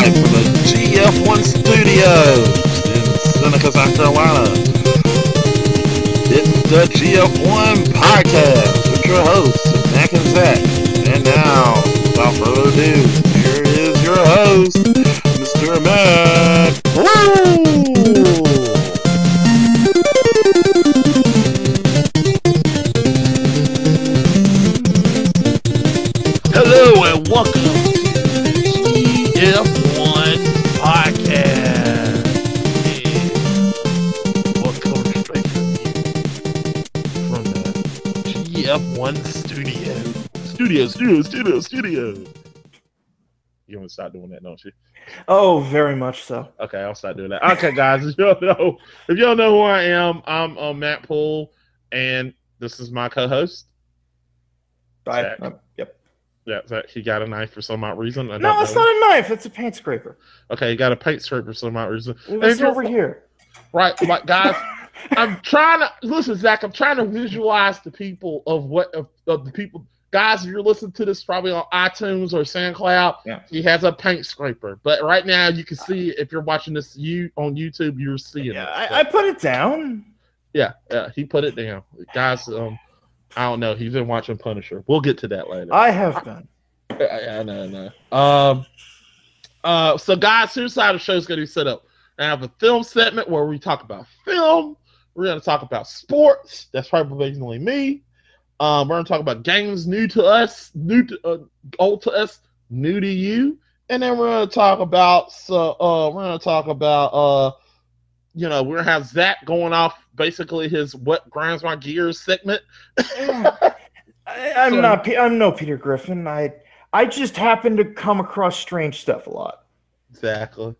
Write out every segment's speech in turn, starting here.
live from the GF1 Studios in Seneca, South Carolina. It's the GF1 Podcast with your hosts, Matt and Zach. And now, without further ado, here is your host, Mr. Matt. Woo! Studio, studio, studio, studio. You want to start doing that, don't you? Oh, very much so. Okay, I'll start doing that. Okay, guys, if you don't know, if you don't know who I am, I'm uh, Matt Poole, and this is my co-host. I, Zach. uh, yep. Yeah, that he got a knife for some odd reason. I No, it's know. not a knife. It's a paint scraper. Okay, he got a paint scraper for some odd reason. It was if you're- over here. Right, like guys, I'm trying to listen, Zach. I'm trying to visualize the people of what of, of the people. Guys, if you're listening to this, probably on iTunes or SoundCloud, Yeah. he has a paint scraper. But right now, you can see if you're watching this you on YouTube, you're seeing Yeah, it. I, I put it down. yeah, yeah, he put it down, guys. Um, I don't know. He's been watching Punisher. We'll get to that later. I have done. I, I know, I know. Um, uh, so guys, here's how the show's gonna be set up. I have a film segment where we talk about film. We're gonna talk about sports. That's probably basically me. Um, we're gonna talk about games new to us, new to uh, old to us, new to you, and then we're gonna talk about so uh, we're gonna talk about uh, you know, we're gonna have Zach going off basically his what grinds my gears segment. I, I'm So- not. I'm no Peter Griffin. I I just happen to come across strange stuff a lot. Exactly.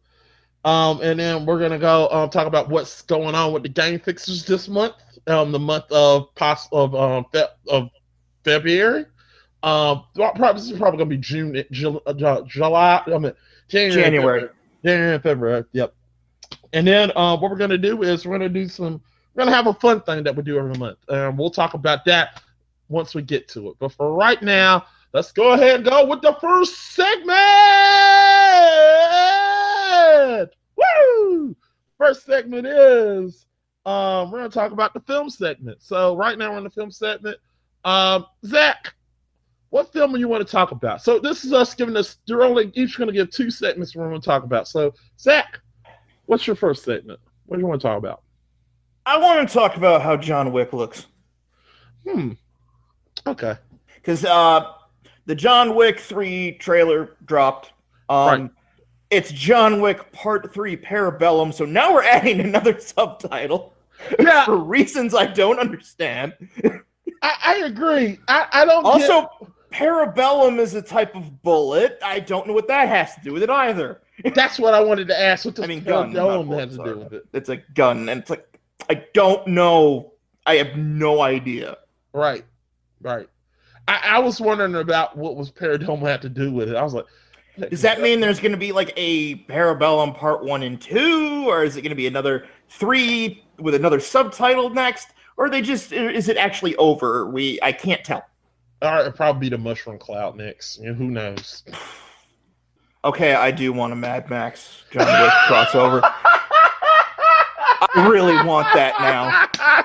Um, and then we're gonna go um, talk about what's going on with the game fixers this month, um, the month of pos- of um Fe- of February. Um, probably this is probably gonna be June, Ju- uh, Ju- July. I mean January, January. February. January, and February. Yep. And then um, what we're gonna do is we're gonna do some. We're gonna have a fun thing that we do every month, and we'll talk about that once we get to it. But for right now, let's go ahead and go with the first segment. Woo! First segment is um, we're gonna talk about the film segment. So right now we're in the film segment. Um, Zach, what film do you want to talk about? So this is us giving us. They're only each gonna give two segments we're gonna talk about. So Zach, what's your first segment? What do you want to talk about? I want to talk about how John Wick looks Hmm. Okay. because uh, the John Wick three trailer dropped. Um, Right. It's John Wick Part Three Parabellum. So now we're adding another subtitle Yeah, for reasons I don't understand. I, I agree. I, I don't. get- Also, parabellum is a type of bullet. I don't know what that has to do with it either. that's what I wanted to ask. What does I mean, gun. Parabellum have to do with it? It's a gun, and it's like I don't know. I have no idea. Right, right. I, I was wondering about what was Paradome had to do with it. I was like, Does that mean there's going to be like a parabellum part one and two, or is it going to be another three with another subtitle next, or are they just is it actually over? We I can't tell. All right, it'll probably be the Mushroom Cloud next. You know, who knows? Okay, I do want a Mad Max John Wick crossover. I really want that now.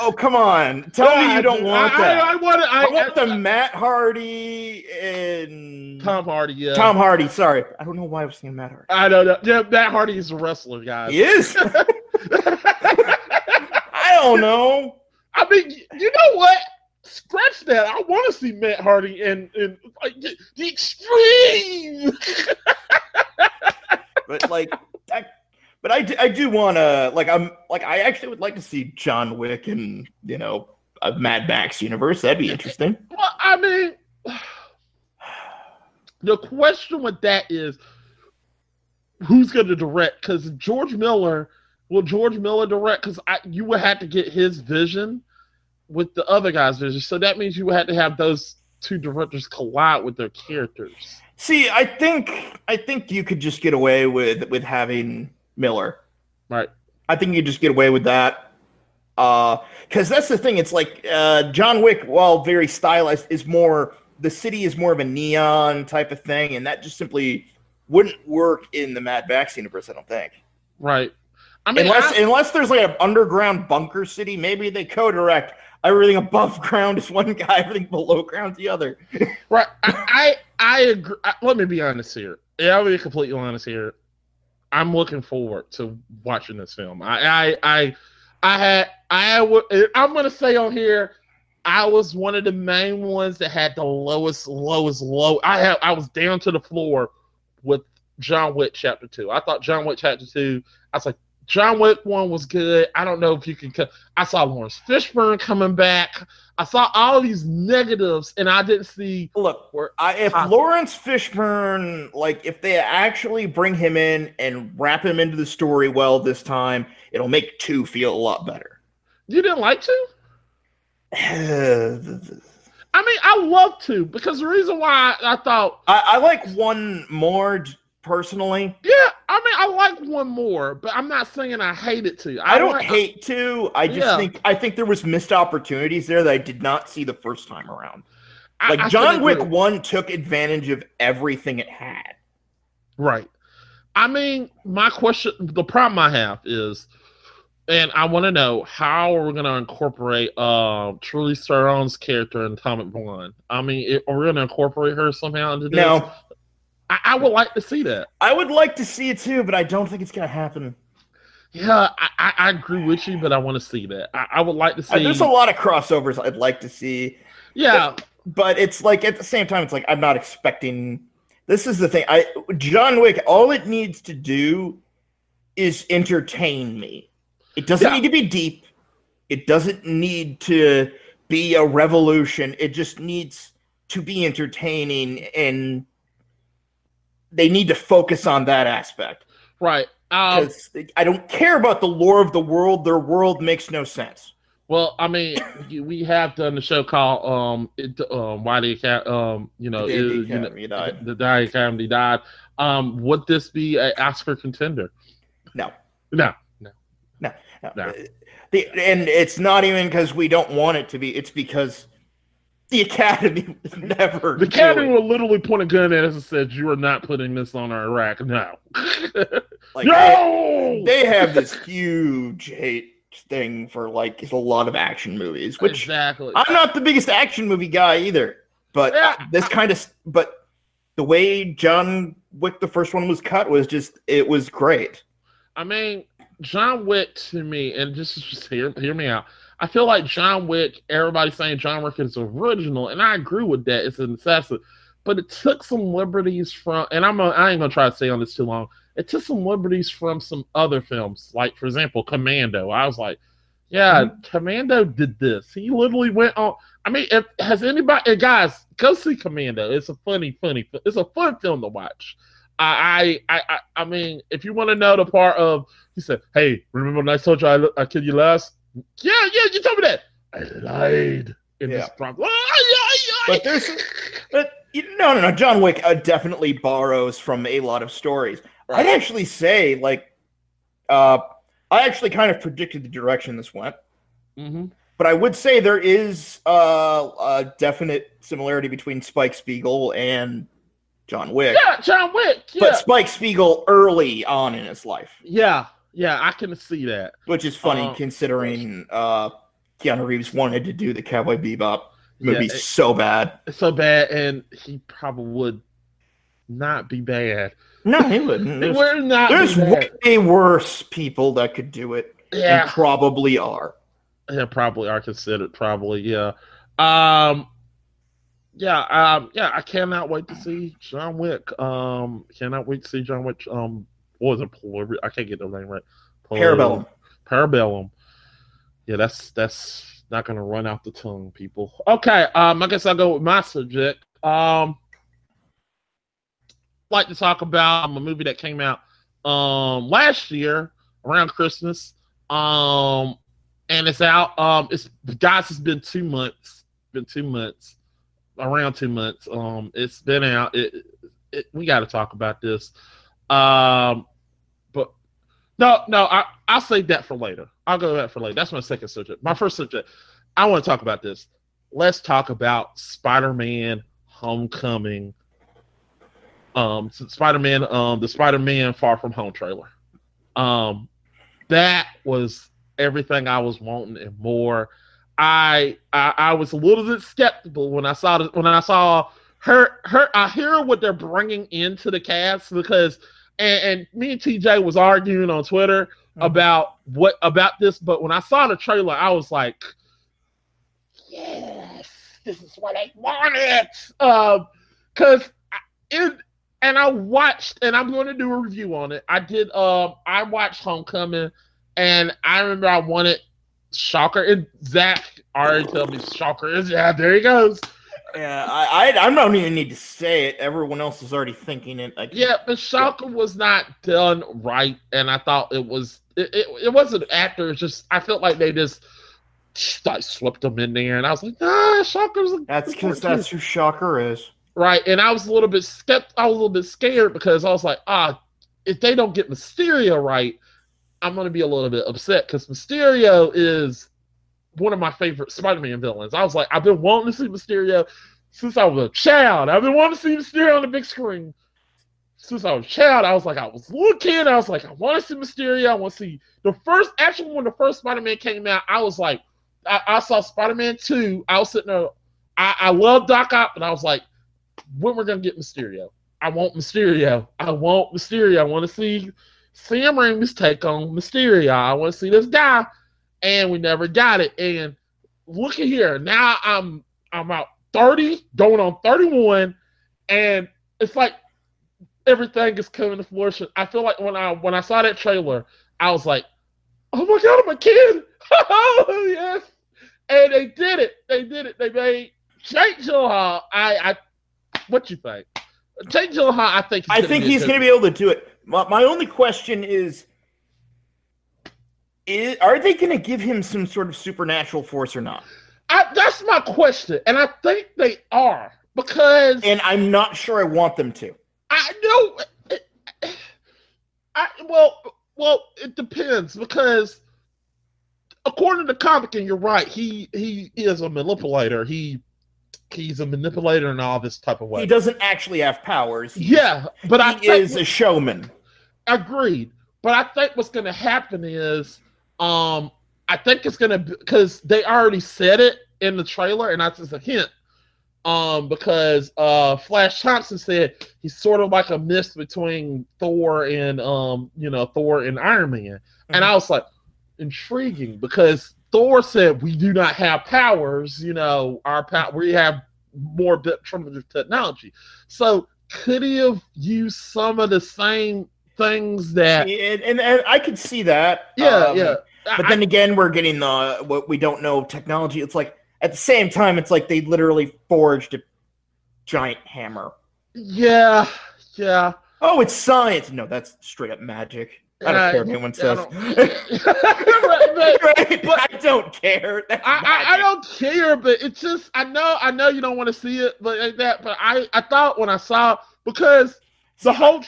Oh come on! Tell me you don't want I, that. I, I want. I, I want the Matt Hardy and Tom Hardy. Yeah, Tom Hardy. Sorry, I don't know why I was saying Matt Hardy. I don't know. Yeah, Matt Hardy is a wrestler, guys. He is. I don't know. I mean, you know what? Scratch that. I want to see Matt Hardy and in like, the, extreme. But like, I, but I, do- I do want to like I'm like I actually would like to see John Wick in you know a Mad Max universe. That'd be interesting. Well, I mean, the question with that is who's going to direct? Because George Miller, will George Miller direct? Because you would have to get his vision with the other guy's vision. So that means you would have to have those two directors collide with their characters. See, I think I think you could just get away with with having Miller. Right. I think you just get away with that. Uh, because that's the thing. It's like uh, John Wick, while very stylized, is more the city is more of a neon type of thing, and that just simply wouldn't work in the Mad Max universe. I don't think. Right. I mean, unless I- unless there's like an underground bunker city, maybe they co-direct. Everything above ground is one guy, everything below ground is the other. Right. I I, I agree. I, let me be honest here. Yeah, I'll be completely honest here. I'm looking forward to watching this film. I I I, I had I would I'm gonna say on here. I was one of the main ones that had the lowest, lowest, low. I have I was down to the floor with John Wick Chapter Two. I thought John Wick Chapter Two. I was like, John Wick One was good. I don't know if you can. I saw Laurence Fishburne coming back. I saw all these negatives, and I didn't see Look, where I, if Possible. Laurence Fishburne, like, if they actually bring him in and wrap him into the story well this time, it'll make two feel a lot better. you didn't like to. I, I mean, I love to because the reason why I thought, I like one more personally. yeah, I mean, I like one more, but I'm not saying I hate it to. I don't like- hate to. I just Yeah. think I think there was missed opportunities there that I did not see the first time around. Like I John Wick. One took advantage of everything it had. Right. I mean, my question, the problem I have is, and I want to know how are we going to incorporate uh, Charlize Theron's character in Atomic Blonde? I mean, it, are we going to incorporate her somehow into this? No, I, I would like to see that. I would like to see it too, but I don't think it's gonna happen. Yeah, I, I, agree with you, but I want to see that. I, I would like to Uh, see. There's a lot of crossovers I'd like to see. yeah, but it's like at the same time it's like i'm not expecting this is the thing i john wick all it needs to do is entertain me it doesn't Yeah. need to be deep it doesn't need to be a revolution it just needs to be entertaining and they need to focus on that aspect right. Um, i don't care about the lore of the world their world makes no sense well, I mean, we have done the show called um, it, um, why the Acad- um, you know, The Day the you know, died. the Day Academy died. Um, would this be an Oscar contender? no No. No. No. The, and it's not even because we don't want it to be. It's because the Academy was never. The Academy will literally point a gun at us and said, "You are not putting this on our Iraq." now." like, no. They, they have this huge hate thing for like a lot of action movies, which exactly. I'm not the biggest action movie guy either. But Yeah. this kind of, but the way John Wick, the first one was cut, was just it was great. I mean, John Wick to me, and just just hear hear me out. I feel like John Wick. Everybody's saying John Wick is original, and I agree with that. It's an assassin. but it took some liberties from. And I'm a, I ain't gonna try to stay on this too long. It took some liberties from some other films, like for example, Commando. I was like, yeah, mm-hmm. Commando did this. He literally went on. I mean, if, has anybody, guys, go see Commando. It's a funny, funny. It's a fun film to watch. I, I, I, I mean, if you want to know the part of, he said, "Hey, remember when I told you I, I killed you last? Yeah, yeah, you told me that. I lied in Yeah. this problem. But there's- But you- no, no, no. John Wick uh, definitely borrows from a lot of stories. I'd actually say, like, uh, I actually kind of predicted the direction this went, hmm but I would say there is uh, a definite similarity between Spike Spiegel and John Wick. Yeah, John Wick. Yeah, But Spike Spiegel early on in his life, yeah, yeah. I can see that. which is funny Uh, considering uh, Keanu Reeves wanted to do the Cowboy Bebop movie Yeah, it- so bad. So bad, and he probably would not be bad. No, he wouldn't. There's, would not there's way worse people that could do it. Yeah, And probably are. yeah, probably are considered. Probably, yeah. Um, yeah, um, yeah. I cannot wait to see John Wick. Um, cannot wait to see John Wick. Um, what was it? I can't get the name right. Parabellum. Parabellum. Yeah, that's that's not gonna run out the tongue, people. Okay, um, I guess I'll go with my subject. Um, like to talk about um, a movie that came out um last year around Christmas. Um, and it's out. Um, it's guys. It's been two months. Been two months, around two months. Um, it's been out. It, it we got to talk about this. Um, no, no, I I'll save that for later. I'll go that for later. That's my second subject. My first subject. I want to talk about this. Let's talk about Spider-Man: Homecoming. Um, Spider Man, um, the Spider Man Far From Home trailer. Um, that was everything I was wanting and more. I, I I was a little bit skeptical when I saw the, when I saw her her. I hear what they're bringing into the cast because and, and me and TJ was arguing on Twitter Mhm. about what about this, but when I saw the trailer, I was like, yes, this is what I wanted. Um, cause it and I watched, and I'm going to do a review on it. I did. Um, I watched Homecoming, and I remember I wanted Shocker, and Zach already told me Shocker is yeah. There he goes. Yeah, I, I I don't even need to say it. Everyone else is already thinking it. Like, Yeah, but Shocker was not done right, and I thought it was. It, it, it wasn't actor. It's just I felt like they just like swept them in there, and I was like, ah, Shocker's. a that's because that's who Shocker is. right. And I was a little bit skept. I was a little bit scared because I was like, ah, if they don't get Mysterio right, I'm gonna be a little bit upset because Mysterio is one of my favorite Spider-Man villains. I was like, I've been wanting to see Mysterio since I was a child. I've been wanting to see Mysterio on the big screen since I was a child. I was like, I was a little kid. I was like, I want to see Mysterio. I want to see the first. Actually, when the first Spider-Man came out, I was like, I, I saw Spider-Man two. I was sitting there. I, I love Doc Ock, but I was like, when we're gonna get Mysterio? I want Mysterio. I want Mysterio. I want to see Sam Raimi's take on Mysterio. I want to see this guy, and we never got it. And look at here. Now I'm I'm about 30, going on 31, and it's like everything is coming to fruition. I feel like when I when I saw that trailer, I was like, "Oh my god, I'm a kid!" oh yes, and they did it. They did it. They made Jake Gyllenhaal. I I what you think? Jake Gyllenhaal. I think I think he's going to be able to do it. My, my only question is, is are they going to give him some sort of supernatural force or not? I, that's my question, and I think they are because And I'm not sure I want them to. I know. I well, well, it depends because according to the comic, and you're right, he he is a manipulator. He he's a manipulator in all this type of way. He doesn't actually have powers. Yeah, but I he think, is a showman. agreed. But I think what's going to happen is, um, I think it's going to because they already said it in the trailer, and that's just a hint. Um, because uh, Flash Thompson said he's sort of like a mix between Thor and um, you know, Thor and Iron Man, and I was like, intriguing because Thor said we do not have powers. You know, our power we have more primitive technology. So could he have used some of the same things that? and, and, and I could see that. Yeah, Um, yeah. But I- then again, we're getting the what we don't know technology. It's like at the same time, it's like they literally forged a giant hammer. yeah, yeah. Oh, it's science. No, that's straight up magic. I don't Uh, care if anyone I says. don't- Right, but- I don't care. I, I, I don't care, but it's just I know I know you don't want to see it, but like that. But I I thought when I saw because the whole?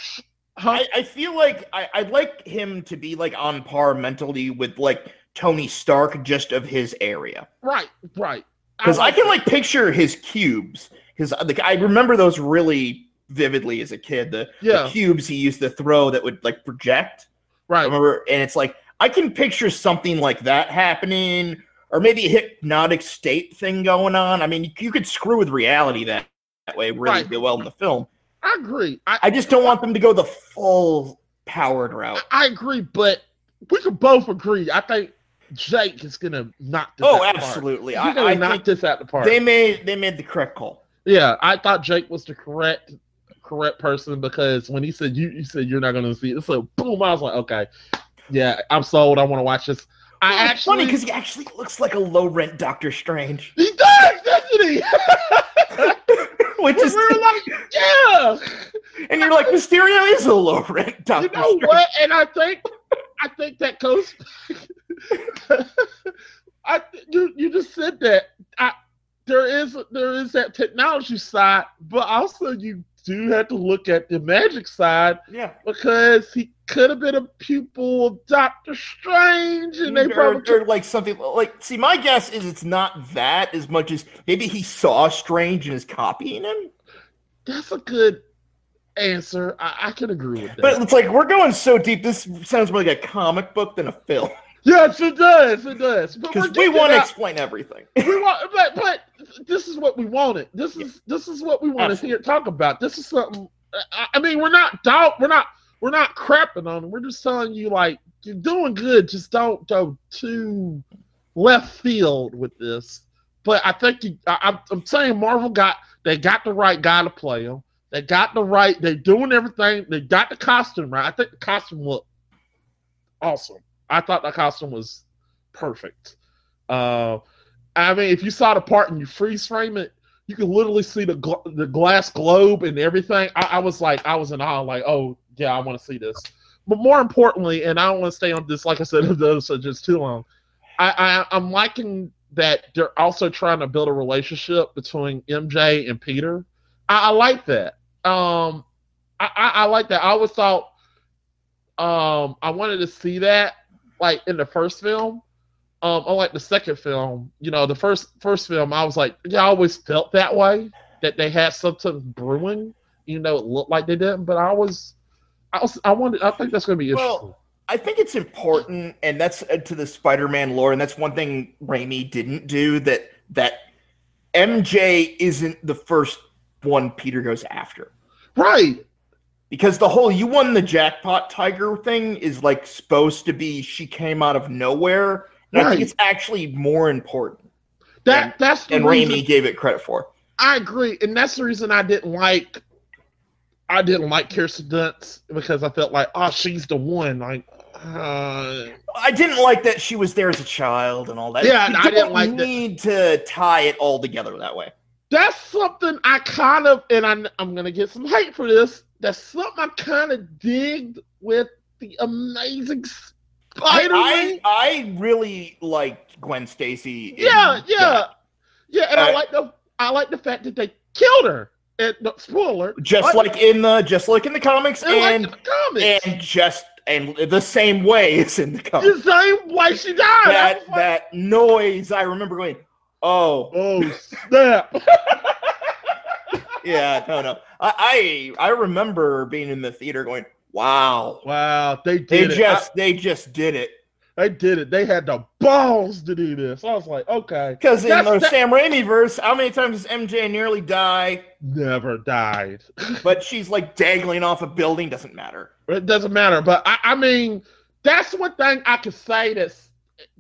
I, I feel like I, I'd like him to be like on par mentally with like Tony Stark, just of his area. right right Because I, like can like picture his cubes. His like I remember those really vividly as a kid. The, the cubes he used to throw that would like project. I right remember, and it's like I can picture something like that happening, or maybe a hypnotic state thing going on. I mean, you, you could screw with reality that, that way really Right. well in the film. I agree I, I just don't want them to go the full powered route. I agree, but we could both agree. I think Jake is gonna knock this. Oh, out the park. absolutely. He's I, gonna I knock think this out the park. they made they made the correct call. Yeah, I thought Jake was the correct correct person because when he said you you said you're not gonna see it, so boom, I was like, okay, yeah, I'm sold. I want to watch this. I It's actually funny because he actually looks like a low rent Doctor Strange, he does, doesn't he? which is We're like, yeah. and you're like Mysterio is a low rent Doctor Strange. You know Strange. what? And I think I think that goes. I you you just said that. I there is there is that technology side, but also you do have to look at the magic side Yeah, because he could have been a pupil of Doctor Strange, and they or, probably or like something like. See, my guess is it's not that as much as maybe he saw Strange and is copying him. that's a good. answer. I, I can agree with that. But it's like we're going so deep. This sounds more like a comic book than a film yes, it does. It does. Because we want to explain everything. we want, but but this is what we wanted. This is this is what we want to hear talk about. This is something. I, I mean, we're not doubt. We're not we're not crapping on it. We're just telling you like you're doing good. Just don't go too left field with this. But I think you, I, I'm, I'm saying Marvel got they got the right guy to play him. They got the right. They're doing everything. They got the costume right. I think the costume looked awesome. I thought the costume was perfect. Uh, I mean, if you saw the part and you freeze frame it, you can literally see the gl- the glass globe and everything. I, I was like, I was in awe, like, oh yeah, I want to see this. But more importantly, and I don't want to stay on this, like I said, those are just too long. I, I I'm liking that they're also trying to build a relationship between MJ and Peter. I, I like that. Um, I, I, I like that. I always thought um I wanted to see that like in the first film. Um, unlike the second film, you know, the first first film, I was like, yeah, I always felt that way that they had something brewing. You know, it looked like they didn't, but I was, I was, I wanted, I think that's going to be Well, interesting. I think it's important, and that's uh, to the Spider-Man lore, and that's one thing Raimi didn't do that that MJ isn't the first one Peter goes after. right? Because the whole you won the jackpot tiger thing is like supposed to be she came out of nowhere. And I think it's actually more important. That And- that's the And Raimi gave it credit for. I agree, and that's the reason I didn't like. I didn't like Kirsten Dunst because I felt like, oh, she's the one. Like, uh, I didn't like that she was there as a child and all that. Yeah, you I didn't like that. need to tie it all together that way. that's something I kind of, and I, I'm gonna get some hate for this. That's something I kind of digged with the Amazing I, I, I really like Gwen Stacy. yeah, yeah, that. yeah, and I Uh, like the I like the fact that they killed her. And no, spoiler, Just like in the just like in the comics and like and the comics, and just and the same way as in the comics. the same way she died. That like, that noise I remember going, oh oh snap! yeah, no, no. I I, I remember being in the theater going, wow. wow, they did They it. just they just did it. They did it. They had the balls to do this. I was like, okay, Because in the that- Sam Raimi verse, how many times does MJ nearly die? never died. But she's like dangling off a building, doesn't matter. It doesn't matter. But I, I mean, that's one thing I could say that's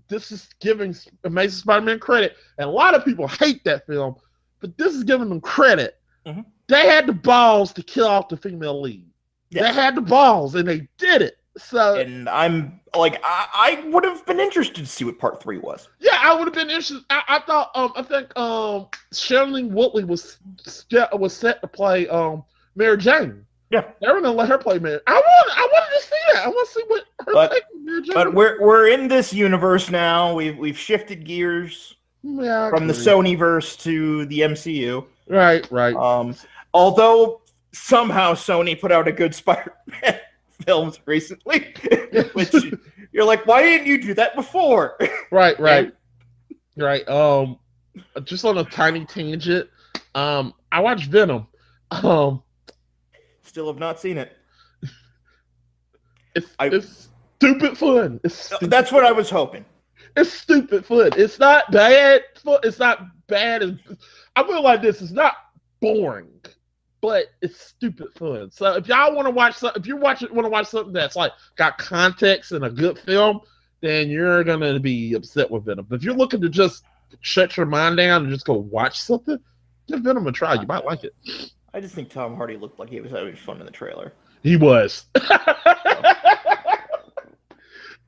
this is giving Amazing Spider-Man credit. And a lot of people hate that film, but this is giving them credit. Mhm. They had the balls to kill off the female lead. Yeah. They had the balls and they did it. So And I'm like, I, I would have been interested to see what part three was. yeah, I would have been interested. I, I thought um I think um Shailene Woodley was set, was set to play um Mary Jane. Yeah. They were gonna let her play Mary. I want I wanted to see that. I want to see what her But- Mary Jane. But we're we're in this universe now. We've we've shifted gears Yeah, from the. Sony verse to the MCU. Right, right. Um, although somehow Sony put out a good Spider-Man films recently, which you're like, why didn't you do that before? right, right. Right. Um just on a tiny tangent. Um I watched Venom. Um Still have not seen it. it's I- it's stupid fun. It's stupid That's what I was hoping. it's stupid fun. It's not bad fun. It's not bad and I feel like this is not boring, but it's stupid fun. So if y'all want to watch something, if you watch want to watch something that's like got context and a good film, then you're gonna be upset with Venom. But if you're looking to just shut your mind down and just go watch something, give Venom a try. You might like it. I just think Tom Hardy looked like he was having fun in the trailer. He was.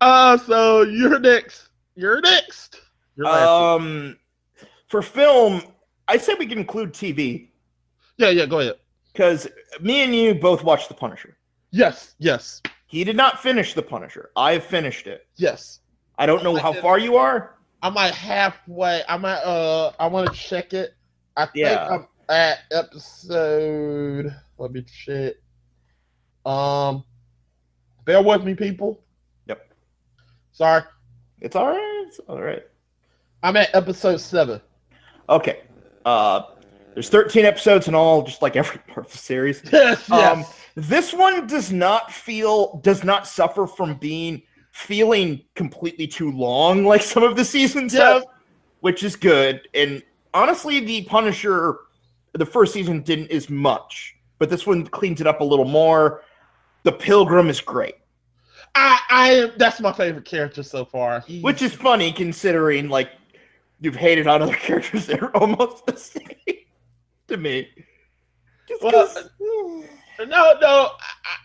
uh so you're next. You're next. You're. Um, for film, I said we can include TV yeah, yeah, go ahead. Because me and you both watched The Punisher. Yes, yes, He did not finish The Punisher. I have finished it. yes. I don't know I how did. far you are. I'm at halfway. I'm at uh I want to check it. I think Yeah. I'm at episode let me check. Um bear with me, people. Yep. Sorry. It's all right. It's all right. I'm at episode seven. Okay. Uh, there's 13 episodes in all, just like every part of the series. Yes, Um. This one does not feel does not suffer from being feeling completely too long like some of the seasons Yes. have, which is good. And honestly, the Punisher, the first season didn't as much, but this one cleans it up a little more. The Pilgrim is great, I, I. That's my favorite character so far. Which is funny considering like you've hated on other characters that are almost the same to me. Well, no, no.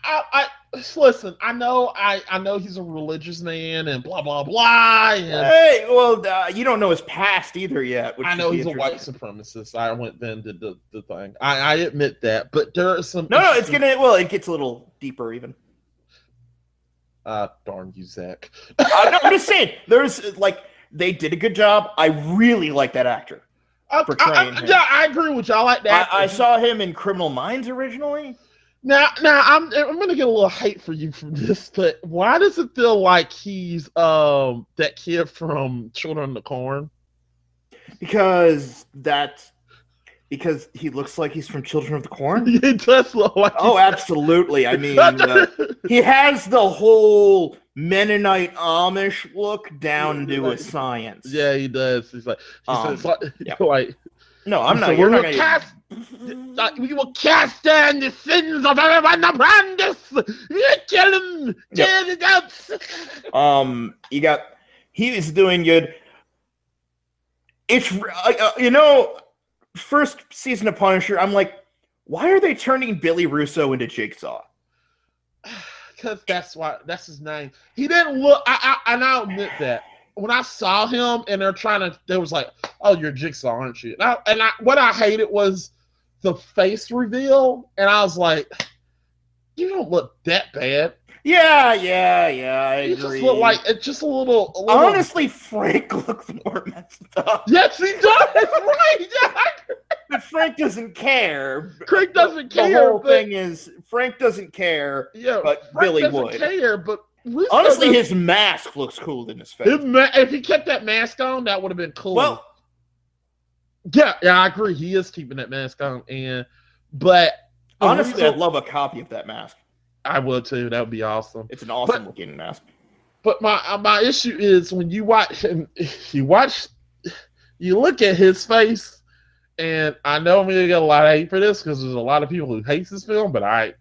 I, I, I listen. I know. I, I know he's a religious man and blah blah blah. And Hey, well, uh, you don't know his past either yet. I know he's a white supremacist. I went then did the, the thing. I, I admit that, but there are some. No, no, it's gonna. Well, it gets a little deeper even. Uh, darn you, Zach. Uh, no, I'm just saying. There's like they did a good job. I really like that actor. I, Portraying I- I- him. yeah, I agree with you. I like that. I, I saw him in Criminal Minds originally. Now, now I'm I'm gonna get a little hate for you from this, but why does it feel like he's um that kid from Children of the Corn? because that's because he looks like he's from Children of the Corn. he does look like. Oh, absolutely. I mean, uh, he has the whole Mennonite Amish look down to a science. yeah, he does. He's like, he Um, says like, yeah. like No, I'm not. we You're not will gonna. cast, like, we will cast down the sins of everyone around us. You kill him, Yep. kill out. Um, you got. He is doing good. It's uh, uh, you know, first season of Punisher. I'm like, why are they turning Billy Russo into Jigsaw? Because that's why that's his name. He didn't look. I, I and I'll admit that when I saw him and they're trying to, they was like, "Oh, you're Jigsaw, aren't you?" And I, and I what I hated was the face reveal, and I was like, "You don't look that bad. Yeah, yeah, yeah. I You agree. just look like it's just a little." A little Honestly, Frank looks more messed up. yes, he does. right? Yeah. But Frank doesn't care. Frank doesn't The care. whole but, thing is Frank doesn't care, yeah, but Frank Billy doesn't would. care. But Honestly, doesn't- his mask looks cooler than his face. his ma- if he kept that mask on, that would have been cool. well, Yeah, yeah, I agree. He is keeping that mask on, and but oh, honestly, reason- I'd love a copy of that mask. I would too. That would be awesome. It's an awesome But- looking mask. But my uh, my issue is when you watch him, you watch, you look at his face, and I know I'm gonna get a lot of hate for this because there's a lot of people who hate this film, but I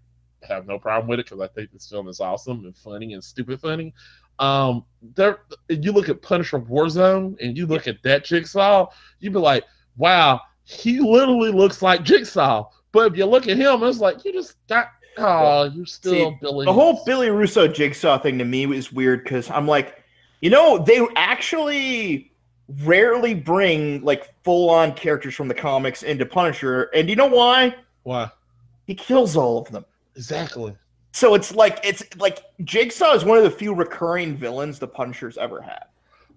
have no problem with it because I think this film is awesome and funny and stupid funny. Um, there, you look at Punisher Warzone and you look at that Jigsaw, you'd be like, wow, he literally looks like Jigsaw. But if you look at him, it's like you just got, oh, you're still See, Billy. The whole Billy Russo jigsaw thing to me was weird because I'm like, you know, they actually rarely bring like full on characters from the comics into Punisher, and you know why? Why? He kills all of them. Exactly. So it's like it's like Jigsaw is one of the few recurring villains the Punisher's ever had.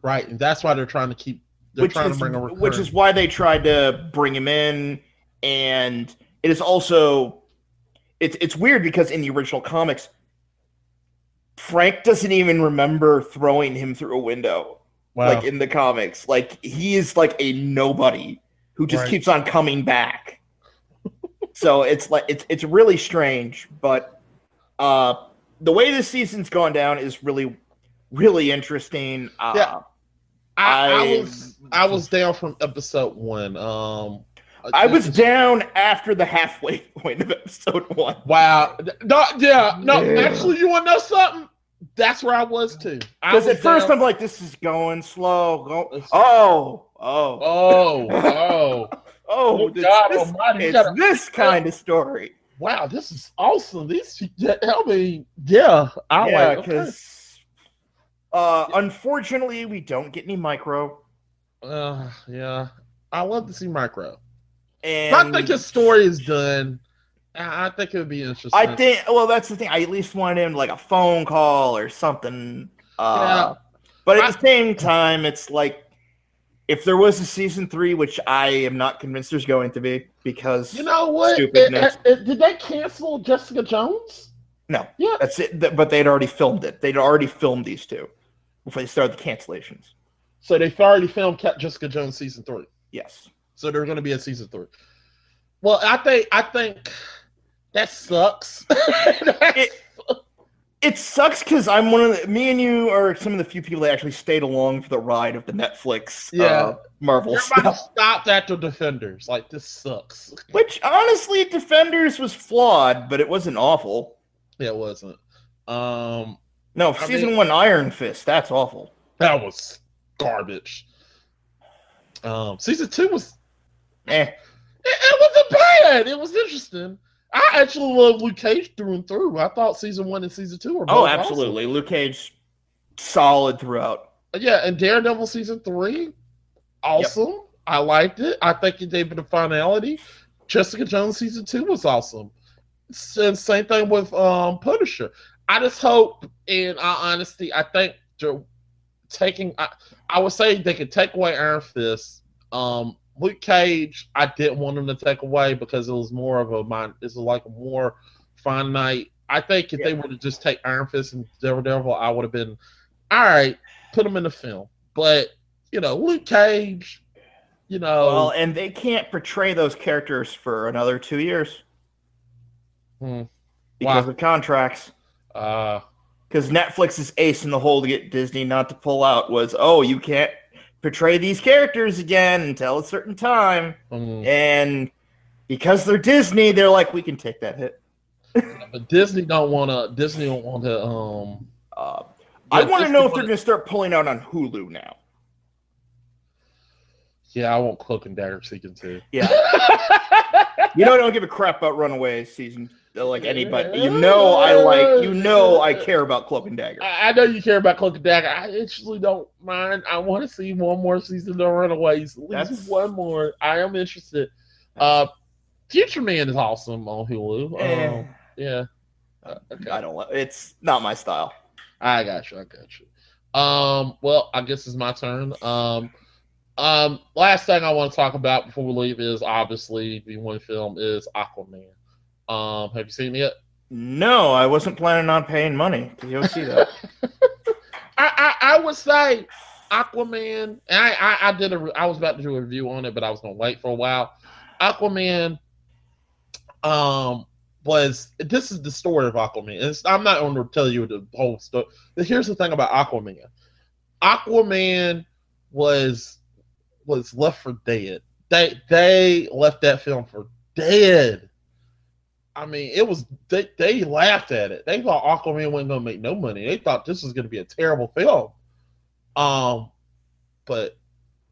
Right, and that's why they're trying to keep. They're which trying is, to bring a which is why they tried to bring him in and it is also it's it's weird because in the original comics Frank doesn't even remember throwing him through a window wow. like in the comics like he is like a nobody who just Right. keeps on coming back so it's like it's it's really strange but uh the way this season's gone down is really really interesting uh Yeah. I, I I- was I was down from episode one. Um, I was down after the halfway point of episode one. wow. No, yeah, no. Yeah. Actually, you want to know something? That's where I was too. Because was at first down- I'm like, this is going slow. Go- oh, oh, oh, oh, oh, oh, it's God this, Almighty! You it's gotta- this kind of story. wow, this is awesome. These, I mean, yeah, I yeah, like. Okay. because uh, unfortunately we don't get any micro, Uh, yeah, I love to see micro. And I think his story is done. I think it would be interesting. I think well, that's the thing. I at least wanted him like a phone call or something. Uh, But at I- the same time, it's like if there was a season three, which I am not convinced there's going to be, because You know what? It- it- it- did they cancel Jessica Jones? No. Yeah. that's it. But they'd already filmed it. They'd already filmed these two before they started the cancellations. So they've already filmed Jessica Jones season three. Yes. So they're going to be a season three. Well, I think I think That sucks. It, it sucks because I'm one of the, me and you are some of the few people that actually stayed along for the ride of the Netflix Yeah. uh, Marvel Everybody stuff. stopped after Defenders. Like this sucks. Which honestly, Defenders was flawed, but it wasn't awful. Yeah, It wasn't. Um, No, I season mean- one Iron Fist, that's awful. that was garbage. Um, season two was Eh. it, it wasn't bad. It was interesting. I actually love Luke Cage through and through. I thought season one and season two were both Oh, awesome. absolutely. Luke Cage, solid throughout. Yeah, and Daredevil season three, awesome. I liked it. I think it gave it a finality. Jessica Jones season two was awesome. And same thing with um Punisher. I just hope, in all honesty, I think they're taking. I, I would say they could take away Iron Fist. Um, Luke Cage, I didn't want them to take away because it was more of a mind. It's like a more finite. I think if they were to just take Iron Fist and Daredevil, I would have been all right. Put them in the film, but you know, Luke Cage. You know, Well, and they can't portray those characters for another two years Hmm. because of contracts. uh, Because Netflix's ace in the hole to get Disney not to pull out was, oh, you can't portray these characters again until a certain time. mm, And because they're Disney, they're like, we can take that hit. but Disney don't want to. Disney don't want to. Um, Uh, I want to know if they're going to start pulling out on Hulu now. yeah, I want Cloak and Dagger season two. Yeah. You know, I don't give a crap about Runaways season like anybody. You know, I like. You know, I care about Cloak and Dagger. I, I know you care about Cloak and Dagger. I actually don't mind. I want to see one more season of Runaways. At least That's- one more. I am interested. Uh, Future Man is awesome on Hulu. Eh, Um, yeah. Uh, okay. I don't. It's not my style. I got you. I got you. Um, well, I guess it's my turn. Um, um, last thing I want to talk about before we leave is obviously the one film is Aquaman. Um, have you seen it yet? No, I wasn't planning on paying money to go see that. I, I, I would say Aquaman. I, I, I did a I was about to do a review on it, but I was gonna wait for a while. Aquaman. Um, was this is the story of Aquaman? It's, I'm not going to tell you the whole story. But here's the thing about Aquaman. Aquaman was was left for dead. They they left that film for dead. I mean, it was they, they laughed at it. They thought Aquaman wasn't gonna make no money. They thought this was gonna be a terrible film. Um, but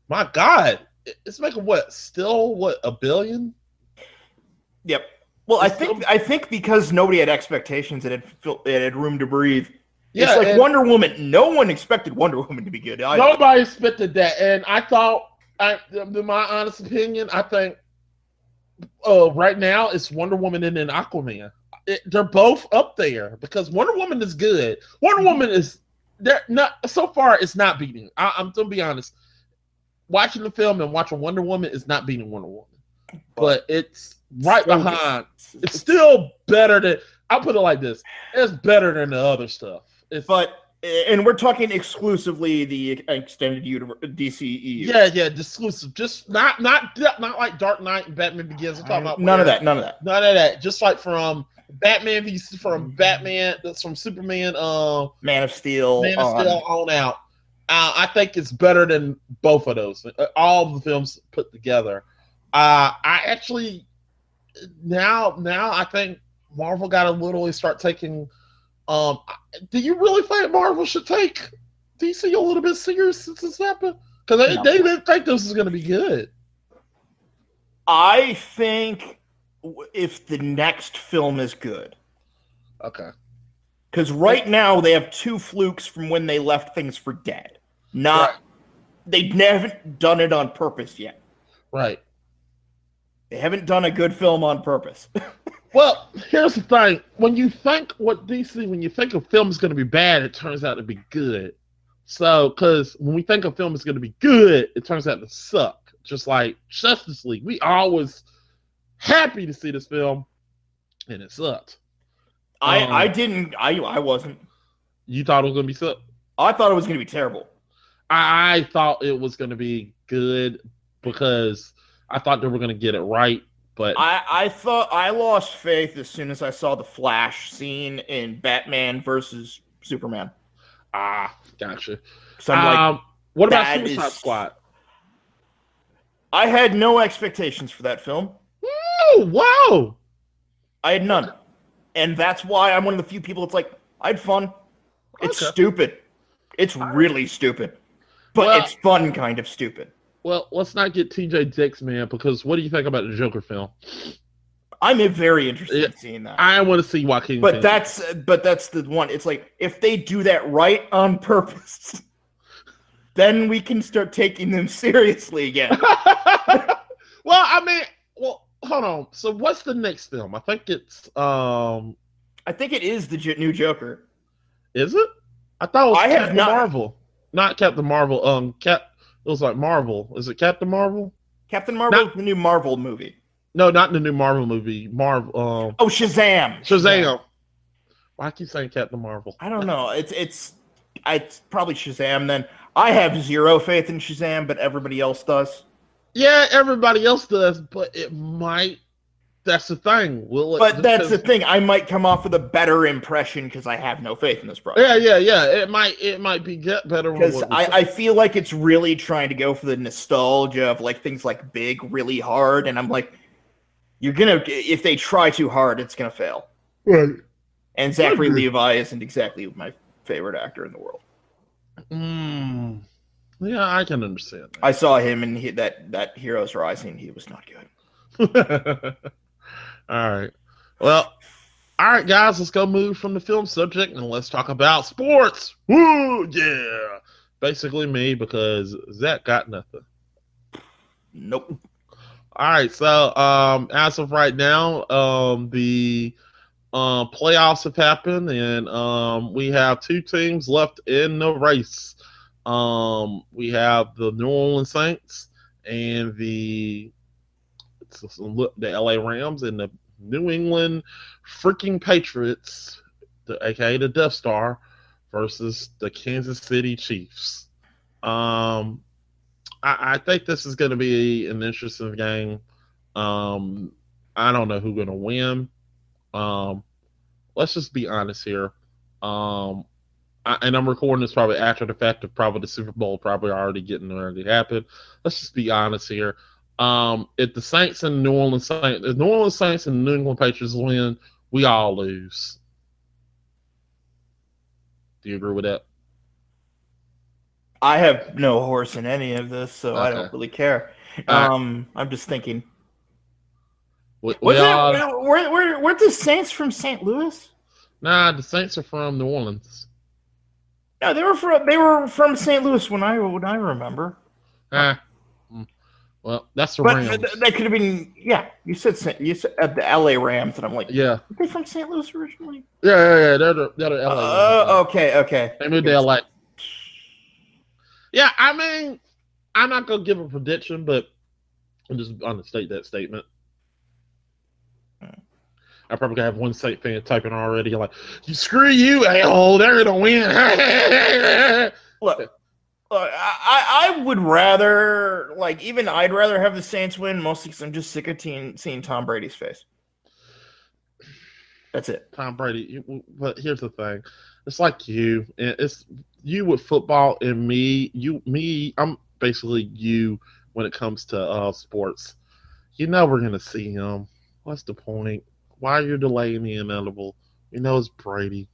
my God, it's making what still what a billion? Yep. Well, I think still- I think because nobody had expectations, it had fil- it had room to breathe. Yeah, it's like Wonder Woman. No one expected Wonder Woman to be good. I, nobody expected that, and I thought, I, in my honest opinion, I think, uh, right now it's Wonder Woman and then Aquaman. It, they're both up there because Wonder Woman is good. Wonder Woman is they're not so far. It's not beating. I, I'm gonna be honest. Watching the film and watching Wonder Woman is not beating Wonder Woman, but it's right behind. It's still better than. I'll put it like this: it's better than the other stuff. It's but and we're talking exclusively the extended universe DCEU. Yeah, yeah, exclusive. Just not not not like Dark Knight and Batman Begins. I'm talking about none of that. None of that. None of that. Just like from Batman v from Batman, that's from Superman, um, Man of Steel. Man of on. Steel on out. Uh, I think it's better than both of those. uh, All the films put together. Uh, I actually now now I think Marvel got to literally start taking. Um, do you really think Marvel should take DC a little bit serious since this happened? Because they, No. they didn't think this was going to be good. I think if the next film is good, Okay. because right now they have two flukes from when they left things for dead. Not Right. they haven't done it on purpose yet. Right. They haven't done a good film on purpose. Well, here's the thing: when you think what DC, when you think a film is going to be bad, it turns out to be good. So, because when we think a film is going to be good, it turns out to suck. Just like Justice League, we always happy to see this film, and it sucked. I Um, I didn't. I I wasn't. You thought it was going to be suck. I thought it was going to be terrible. I, I thought it was going to be good because I thought they were going to get it right But I, I thought I lost faith as soon as I saw the Flash scene in Batman versus Superman. ah, gotcha. So I'm like, um, what about Suicide is- Squad? I had no expectations for that film. Oh wow! I had none, and that's why I'm one of the few people. that's like I had fun. It's Okay. stupid. It's really stupid, but Well- it's fun, kind of stupid. Well, let's not get TJ dicks, man. Because what do you think about the Joker film? I'm very interested Yeah. in seeing that. I want to see Joaquin. but Phoenix. that's but that's the one. It's like if they do that right on purpose, then we can start taking them seriously again. well, I mean, well, hold on. So, what's the next film? I think it's um, I think it is the J- new Joker. is it? I thought it was I have Captain not- Marvel, not Captain Marvel. Um, Cap. It was like Marvel. Is it Captain Marvel? Captain Marvel is the new Marvel movie. No, not in the new Marvel movie. Marvel. Um, Oh, Shazam! Shazam. Why I keep saying Captain Marvel? I don't know. It's it's it's probably Shazam. Then I have zero faith in Shazam, but everybody else does. Yeah, everybody else does, but it might. That's the thing. Will it? But that's the thing. I might come off with a better impression because I have no faith in this project. Yeah, yeah, yeah. It might. It might be get better. Because I. I feel like it's really trying to go for the nostalgia of like things like big really hard, and I'm like, you're gonna if they try too hard, it's gonna fail. Right. And Zachary. Levi isn't exactly my favorite actor in the world. Mm, yeah, I can understand I saw him in he, that that Heroes Rising. He was not good. all right. Well, all right, guys. Let's go move from the film subject and let's talk about sports. Woo, yeah. Basically, me because Zach got nothing. Nope. All right, so um, as of right now, um, the um, playoffs have happened, and um, we have two teams left in the race. Um, we have the New Orleans Saints and the the LA Rams and the New England freaking Patriots, the, aka the Death Star, versus the Kansas City Chiefs. Um, I, I think this is going to be an interesting game. Um, I don't know who's going to win. Um, let's just be honest here. Um, I, and I'm recording this probably after the fact of probably the Super Bowl probably already getting ready to happen. Let's just be honest here. Um, if the Saints and New Orleans Saints, if New Orleans Saints and New England Patriots win, we all lose. Do you agree with that? I have no horse in any of this, so I don't really care. Right. Um, I'm just thinking. We, we it, all, were, the Saints from St. Louis? nah, the Saints are from New Orleans. No, they were from they were from St. Louis when I when I remember. Ah. Well, that's the But Rams. th- that could have been yeah. You said you said uh, the L.A. Rams, and I'm like, yeah, are they from St. Louis originally? yeah, yeah, yeah. They're the, they're the LA. Oh, Rams. okay, okay. They moved to LA. Yeah, I mean, I'm not gonna give a prediction, but I'm just understate that statement. I probably gonna have one state fan typing already like, "Screw you, a-hole! They're gonna win." Look, look I, I would rather like even I'd rather have the Saints win, mostly because I'm just sick of teen, seeing Tom Brady's face. That's it. Tom Brady. But here's the thing: it's like you, and it's you with football, and me. You, me. I'm basically you when it comes to uh sports. You know we're gonna see him. What's the point? Why are you delaying the inevitable? You know it's Brady.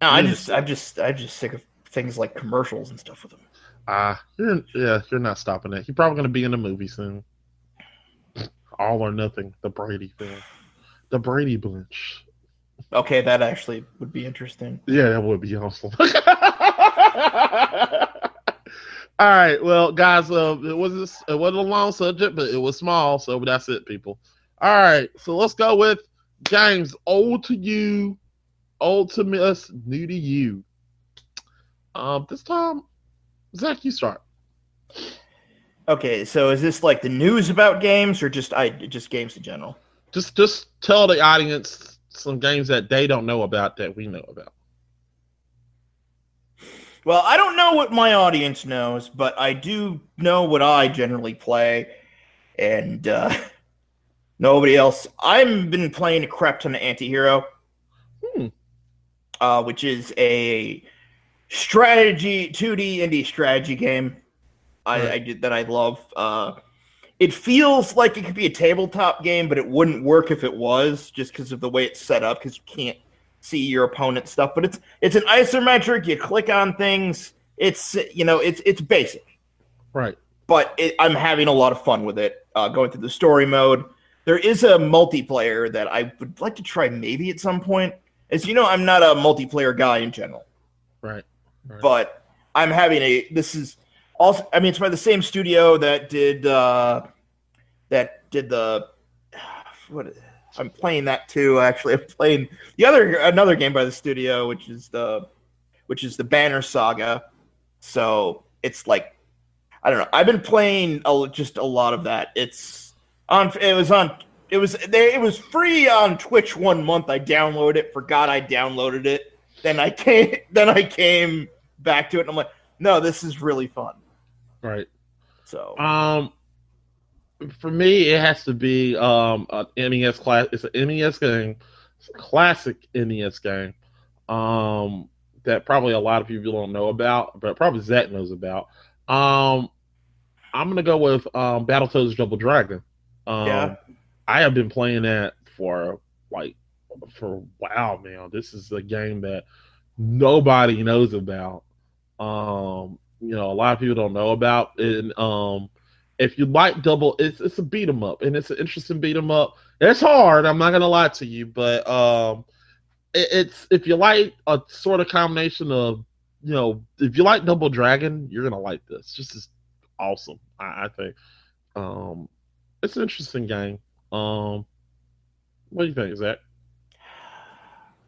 No, I just I'm just I'm just sick of things like commercials and stuff with him. Ah, you're yeah, you're not stopping that. He's probably gonna be in a movie soon. All or nothing. The Brady film. The Brady bunch. Okay, that actually would be interesting. Yeah, that would be awesome. All right, well, guys, uh, it was it wasn't a long subject, but it was small, so that's it, people. All right, so let's go with James. Old to you, old to miss, new to you. Um, this time, Zach, you start. Okay, so is this like the news about games or just I just games in general? Just just tell the audience some games that they don't know about that we know about. Well, I don't know what my audience knows, but I do know what I generally play. and uh, nobody else. I've been playing a crap ton of Antihero, Hmm. uh, which is a strategy 2D indie strategy game. I, Right. I did that I love. Uh, it feels like it could be a tabletop game, but it wouldn't work if it was, just because of the way it's set up. Because you can't see your opponent's stuff. But it's it's an isometric. You click on things. It's you know it's it's basic Right. but it, I'm having a lot of fun with it. Uh, going through the story mode, there is a multiplayer that I would like to try maybe at some point. As you know, I'm not a multiplayer guy in general, Right. But I'm having a. This is also. I mean, it's by the same studio that did uh, that did the. What I'm playing that too. Actually, I'm playing the other another game by the studio, which is the which is the Banner Saga. So it's like I don't know. I've been playing a, just a lot of that. It's on. It was on. It was there. It was free on Twitch one month. I downloaded it. Forgot I downloaded it. Then I came. Then I came back to it, and I'm like, no, this is really fun. right. So Um, for me, it has to be um an NES class. It's an NES game, it's a classic NES game. Um, that probably a lot of people don't know about, but probably Zach knows about. Um, I'm gonna go with um Battletoads Double Dragon. Um, Yeah. I have been playing that for like for wow, man. This is a game that nobody knows about. Um, you know, a lot of people don't know about. And um, if you like double, it's it's a beat 'em up, and it's an interesting beat 'em up. It's hard. I'm not gonna lie to you, but um, it, it's if you like a sort of combination of you know, if you like Double Dragon, you're gonna like this. Just is awesome, I, I think. Um, it's an interesting game. Um, what do you think, Zach?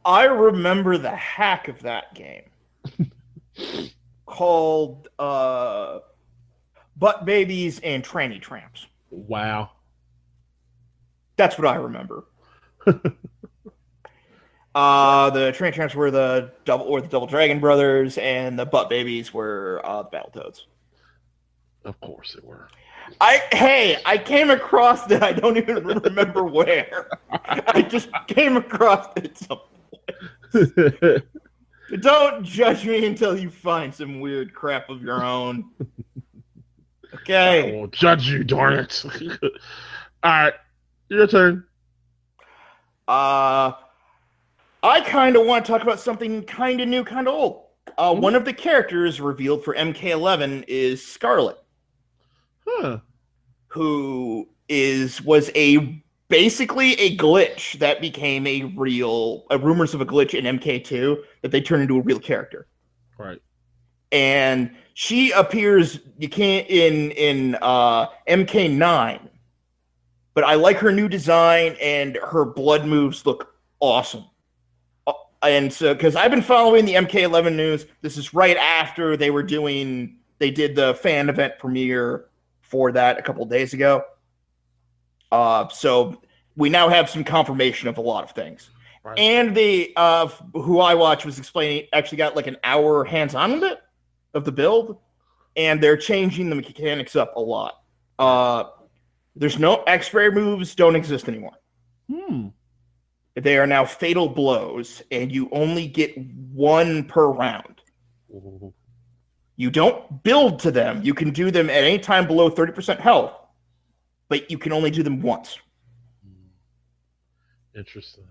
I remember the hack of that game called uh, "Butt Babies and Tranny Tramps." Wow. That's what I remember. uh the Train Tramps were the double or the Double Dragon Brothers, and the Butt Babies were uh, the Battletoads. Of course it were. I hey, I came across that. I don't even remember where. I just came across it. Some, don't judge me until you find some weird crap of your own. I Okay. will judge you, darn it. All right, your turn. Uh, I kind of want to talk about something kind of new, kind of old. Uh, Mhm. One of the characters revealed for MK11 is Skarlet, Huh. who is was a basically a glitch that became a real uh, rumors of a glitch in MK2 that they turned into a real character. Right. and she appears you can't in in uh mk9 but i like her new design and her blood moves look awesome Uh, and so because i've been following the mk11 news this is right after they were doing they did the fan event premiere for that a couple days ago uh so we now have some confirmation of a lot of things Right. and the uh who I watched was explaining actually got like an hour hands on with it of the build, and they're changing the mechanics up a lot. Uh there's no X-ray moves don't exist anymore. Hmm. They are now fatal blows, and you only get one per round. Ooh. You don't build to them. You can do them at any time below 30% health, but you can only do them once. Interesting.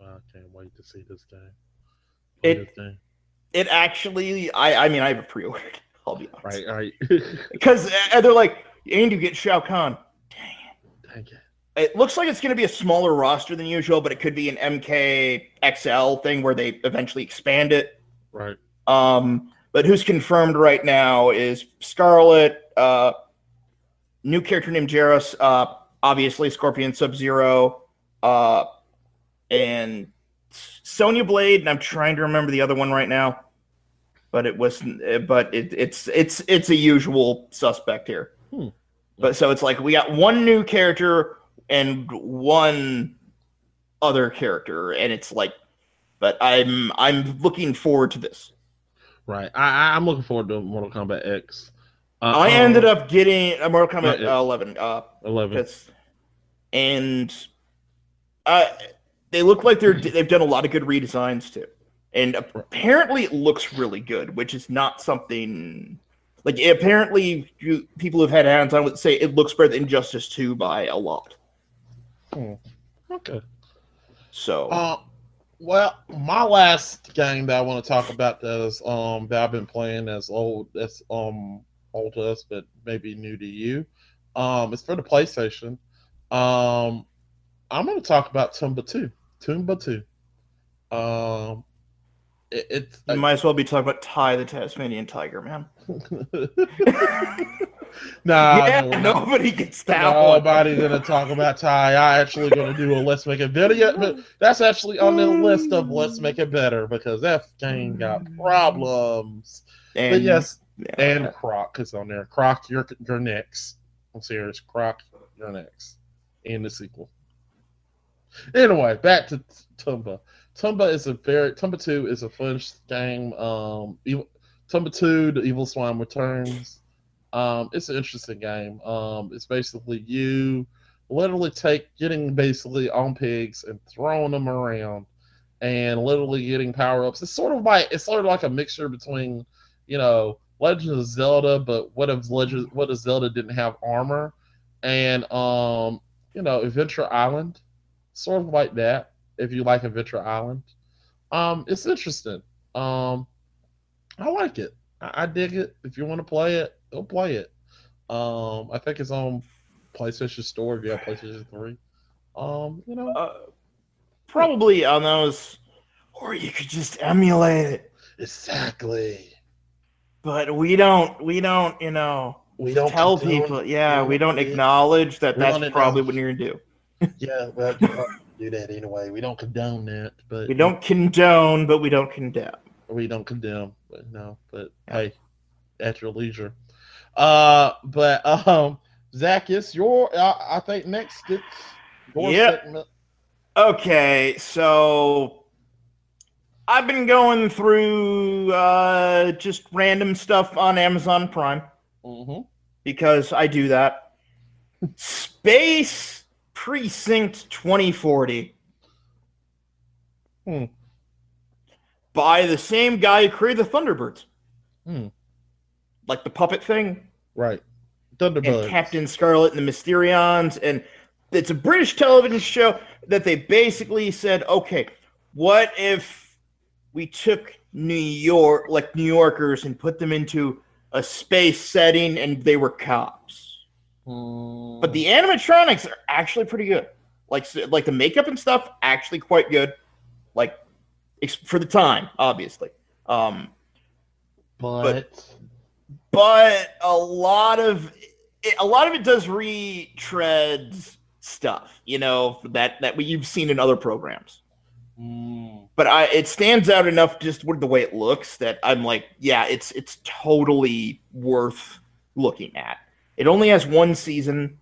I can't wait to see this game. It- This game. It actually, I, I mean, I have a pre-ordered. I'll be honest. Right, right. Because uh, they're like, and you get Shao Kahn. Dang it. It looks like it's going to be a smaller roster than usual, but it could be an MK XL thing where they eventually expand it. Right. Um, but who's confirmed right now is Skarlet, uh, new character named Geras, uh, obviously Scorpion Sub Zero, uh, and Sonya Blade. And I'm trying to remember the other one right now, but it was, but it, it's it's it's a usual suspect here. Hmm. But so it's like we got one new character and one other character, and it's like, but I'm I'm looking forward to this. Right. I, I I'm looking forward to Mortal Kombat X. I ended up getting a Mortal Kombat Uh, uh, 11. Uh, eleven. That's and uh, they look like they're they've done a lot of good redesigns too, and apparently it looks really good, which is not something like apparently you, people who've had hands on would say it looks better than Injustice Two by a lot. Okay. So Uh, well, my last game that I want to talk about that is um that I've been playing as old that's um old to us but maybe new to you. Um, it's for the PlayStation. Um, I'm going to talk about Tomba Two. Tomba Two. Um, it, it's you might as well be talking about Ty the Tasmanian Tiger, man. nah, yeah, no, nobody gets that one. Nobody's gonna talk about Ty. I actually gonna do a let's make it video, but that's actually on the list of let's make it better because that game got problems. And, but yes, yeah. and Croc is on there. Croc, you're you're next. I'm serious. Croc, you're next in the sequel. Anyway, back to Tomba. Tomba is a very Tomba Two is a fun game. Um, Evil, Tomba Two, the Evil Swine returns. Um, it's an interesting game. Um, it's basically you literally take getting basically on pigs and throwing them around, and literally getting power ups. It's sort of like it's sort of like a mixture between, you know, Legend of Zelda, but what if Legend what if Zelda didn't have armor, and um, you know, Adventure Island, sort of like that. If you like Adventure Island, um, it's interesting. Um, I like it. I, I dig it. If you want to play it, go play it. Um, I think it's on PlayStation Store if you have PlayStation Three. Um, you know, Uh, probably on those, or you could just emulate it. exactly. But we don't. We don't. You know. We don't tell condone- people. Yeah, we don't- acknowledge that that's probably what you're gonna do. Yeah, well, don't that anyway. We don't condone that, but We don't condone, but we don't condemn. we don't condemn. But no, but hey, at your leisure. Uh, but um, Zach, it's your. Uh, I think next it's your Yep. segment. Okay, so I've been going through uh, just random stuff on Amazon Prime Mm-hmm. because I do that. Space Precinct 2040. Hmm. By the same guy who created the Thunderbirds. Hmm. Like the puppet thing. Right. and Thunderbirds. Captain Scarlet and the Mysterions, and it's a British television show that they basically said, okay, what if we took New York, like New Yorkers, and put them into a space setting, and they were cops. Mm, But the animatronics are actually pretty good. Like, like the makeup and stuff, actually quite good. Like, ex- for the time, obviously. Um, but, but a lot of it, a lot of it does retread stuff, you know, that that we, you've seen in other programs. Mm, But I it stands out enough just with the way it looks that I'm like, yeah, it's it's totally worth looking at. It only has one season,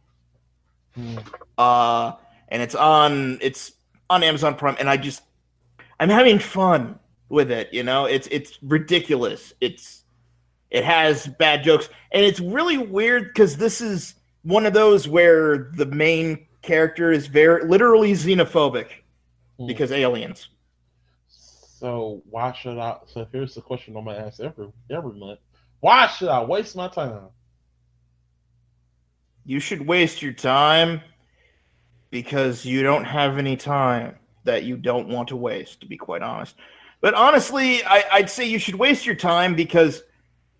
mm. uh, and it's on it's on Amazon Prime, and I just I'm having fun with it. You know, it's it's ridiculous. It's it has bad jokes, and it's really weird because this is one of those where the main character is very literally xenophobic Hmm. because aliens. So why should I? So here's the question I'm gonna ask every every month: Why should I waste my time? You should waste your time because you don't have any time that you don't want to waste, to be quite honest. But honestly, I, I'd say you should waste your time because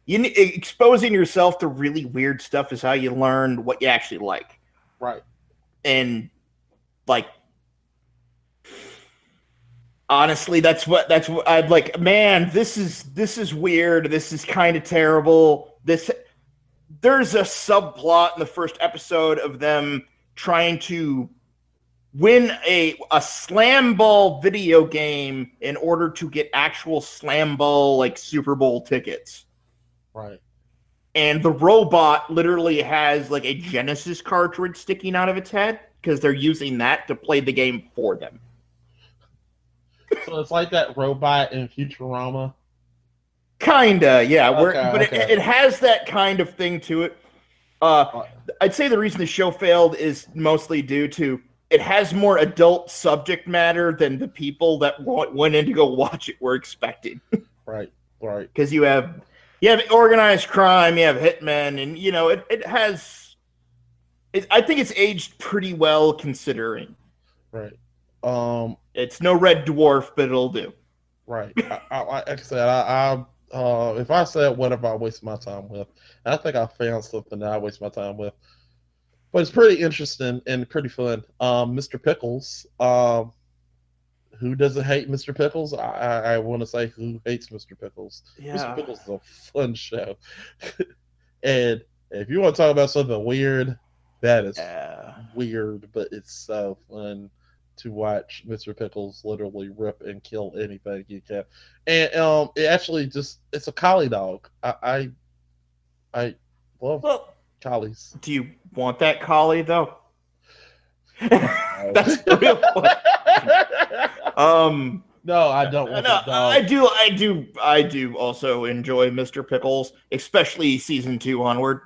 you exposing yourself to really weird stuff is how you learn what you actually like. Right. And like honestly, that's what that's what I'd like. Man, this is this is weird. This is kind of terrible. This there's a subplot in the first episode of them trying to win a a slam ball video game in order to get actual slam ball like Super Bowl tickets. Right. And the robot literally has like a Genesis cartridge sticking out of its head because they're using that to play the game for them. So it's like that robot in Futurama. Kinda, yeah. We're but okay. It, it has that kind of thing to it. Uh, I'd say the reason the show failed is mostly due to it has more adult subject matter than the people that went in to go watch it were expecting. Right, right. Because you have you have organized crime, you have hitmen, and you know it it has. It, I think it's aged pretty well considering. Right. Um. It's no Red Dwarf, but it'll do. Right. I, I, like I said, I, I uh, if I said what have I wasted my time with, I think I found something that I waste my time with. But it's pretty interesting and pretty fun. Um, Mr. Pickles. Um, who doesn't hate Mr. Pickles? I, I, I want to say who hates Mr. Pickles. Yeah. Mr. Pickles is a fun show. and if you want to talk about something weird, that is Yeah. weird, but it's so fun to watch Mr. Pickles literally rip and kill anything he can. And um it actually just it's a collie dog. I I, I love Well, collies. do you want that collie though? That's the real point. Um, no, I don't want no, that dog. I do, I do, I do also enjoy Mr. Pickles, especially season two onward.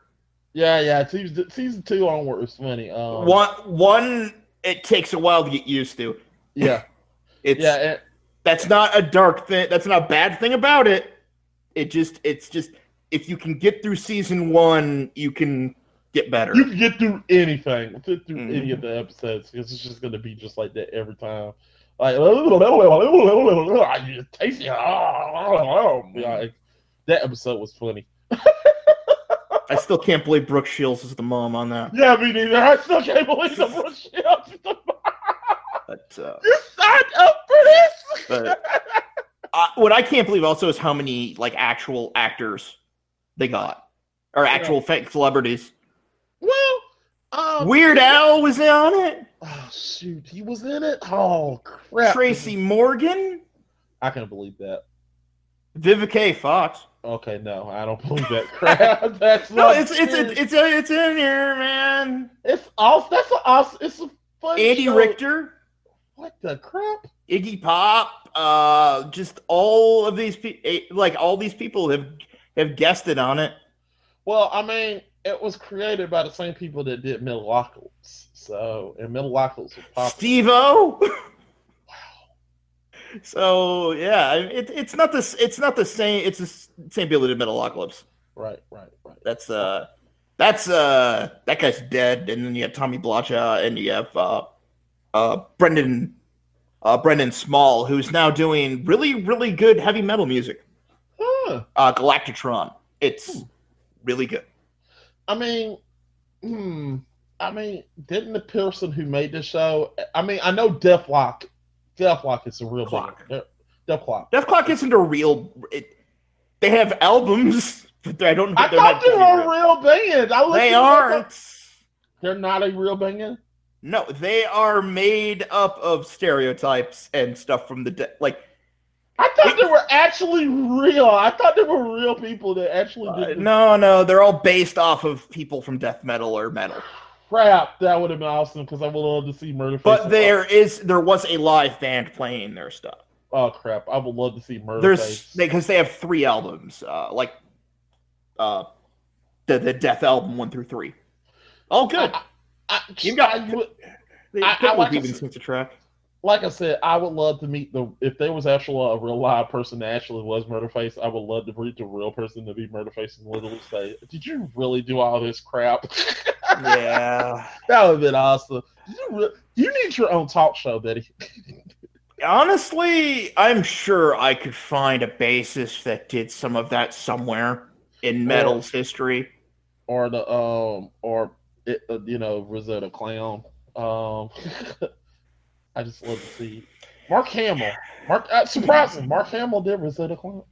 Yeah, yeah. Season, season two onward was funny. Um, One, one, it takes a while to get used to. Yeah, It's yeah. And, that's not a dark thing. That's not a bad thing about it. It just, it's just, if you can get through season one, you can get better. you can get through anything, get through Mhm. any of the episodes because it's just gonna be just like that every time. Like, I just taste. Like, that episode was funny. I still can't believe Brooke Shields is the mom on that. Yeah, me neither. I still can't believe the bullshit. But, uh, You signed up for this. but uh, what I can't believe also is how many like actual actors they got, or actual fake celebrities. well, um, Weird Al was on it. Oh shoot, he was in it. Oh crap, Tracy Morgan, I can't believe that. Vivica Fox. Okay, no, I don't believe that crap. That's No, it's it's it's it's, it's in here, man. it's awesome. That's an awesome. It's a fun. Andy show. Richter, What the crap? Iggy Pop, uh, just all of these people, like all these people have have guessed it on it. Well, I mean, it was created by the same people that did Metalocalypse. So, and Metalocalypse was popular. Steve-O. So yeah, it, it's not this. It's not the same. It's the same that did Metalocalypse. Right, right, right. That's uh, that's uh, that guy's dead. And then you have Tommy Blacha, and you have uh, uh, Brendan, uh, Brendan Small, who's now doing really, really good heavy metal music. Huh. Uh, Galaktikon. It's really good. I mean, hmm. I mean, didn't the person who made the show? I mean, I know Dethklok. Dethklok is a real Clock. big. Dethklok. Death Clock isn't a real. It, they have albums, but I don't know. I they're thought not they were a real band. I they aren't. They're not a real band. No, they are made up of stereotypes and stuff from the de- like. I thought they were actually real. I thought they were real people that actually uh, no, no, they're all based off of people from death metal or metal. Crap. That would have been awesome because I would love to see Murderface. But there is there was a live band playing their stuff. Oh crap! I would love to see Murderface. There's because they have three albums, uh, like uh, the the Dethalbum one through three. Oh, good. I, I, You've got- I would- They I- I like even since the track. like I said, I would love to meet the if there was actually a real live person that actually was Murderface. I would love to meet the real person to be Murderface and literally say, "Did you really do all this crap?" Yeah. that would have been awesome. You, re- you need your own talk show, Betty. Honestly, I'm sure I could find a basis that did some of that somewhere in metal's history. or the um or it, uh, you know Rosetta Clown. Um, I just love to see Mark Hamill. Mark uh, surprising. Mark Hamill did Rosetta Clown.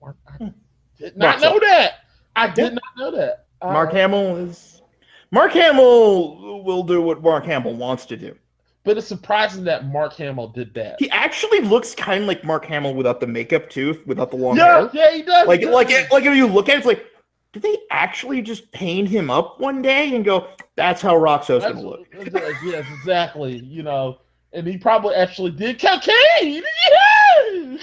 Mark, I did not Mark's know up. that. I did not know that. Uh, Mark Hamill is Mark Hamill will do what Mark Hamill wants to do. but it's surprising that Mark Hamill did that. He actually looks kind of like Mark Hamill without the makeup too, without the long yeah, hair. yeah, he does. Like he like it, like if you look at it, it's like did they actually just paint him up one day and go, "That's how Rockso's That's- gonna look"? yes, exactly. You know, and he probably actually did cocaine.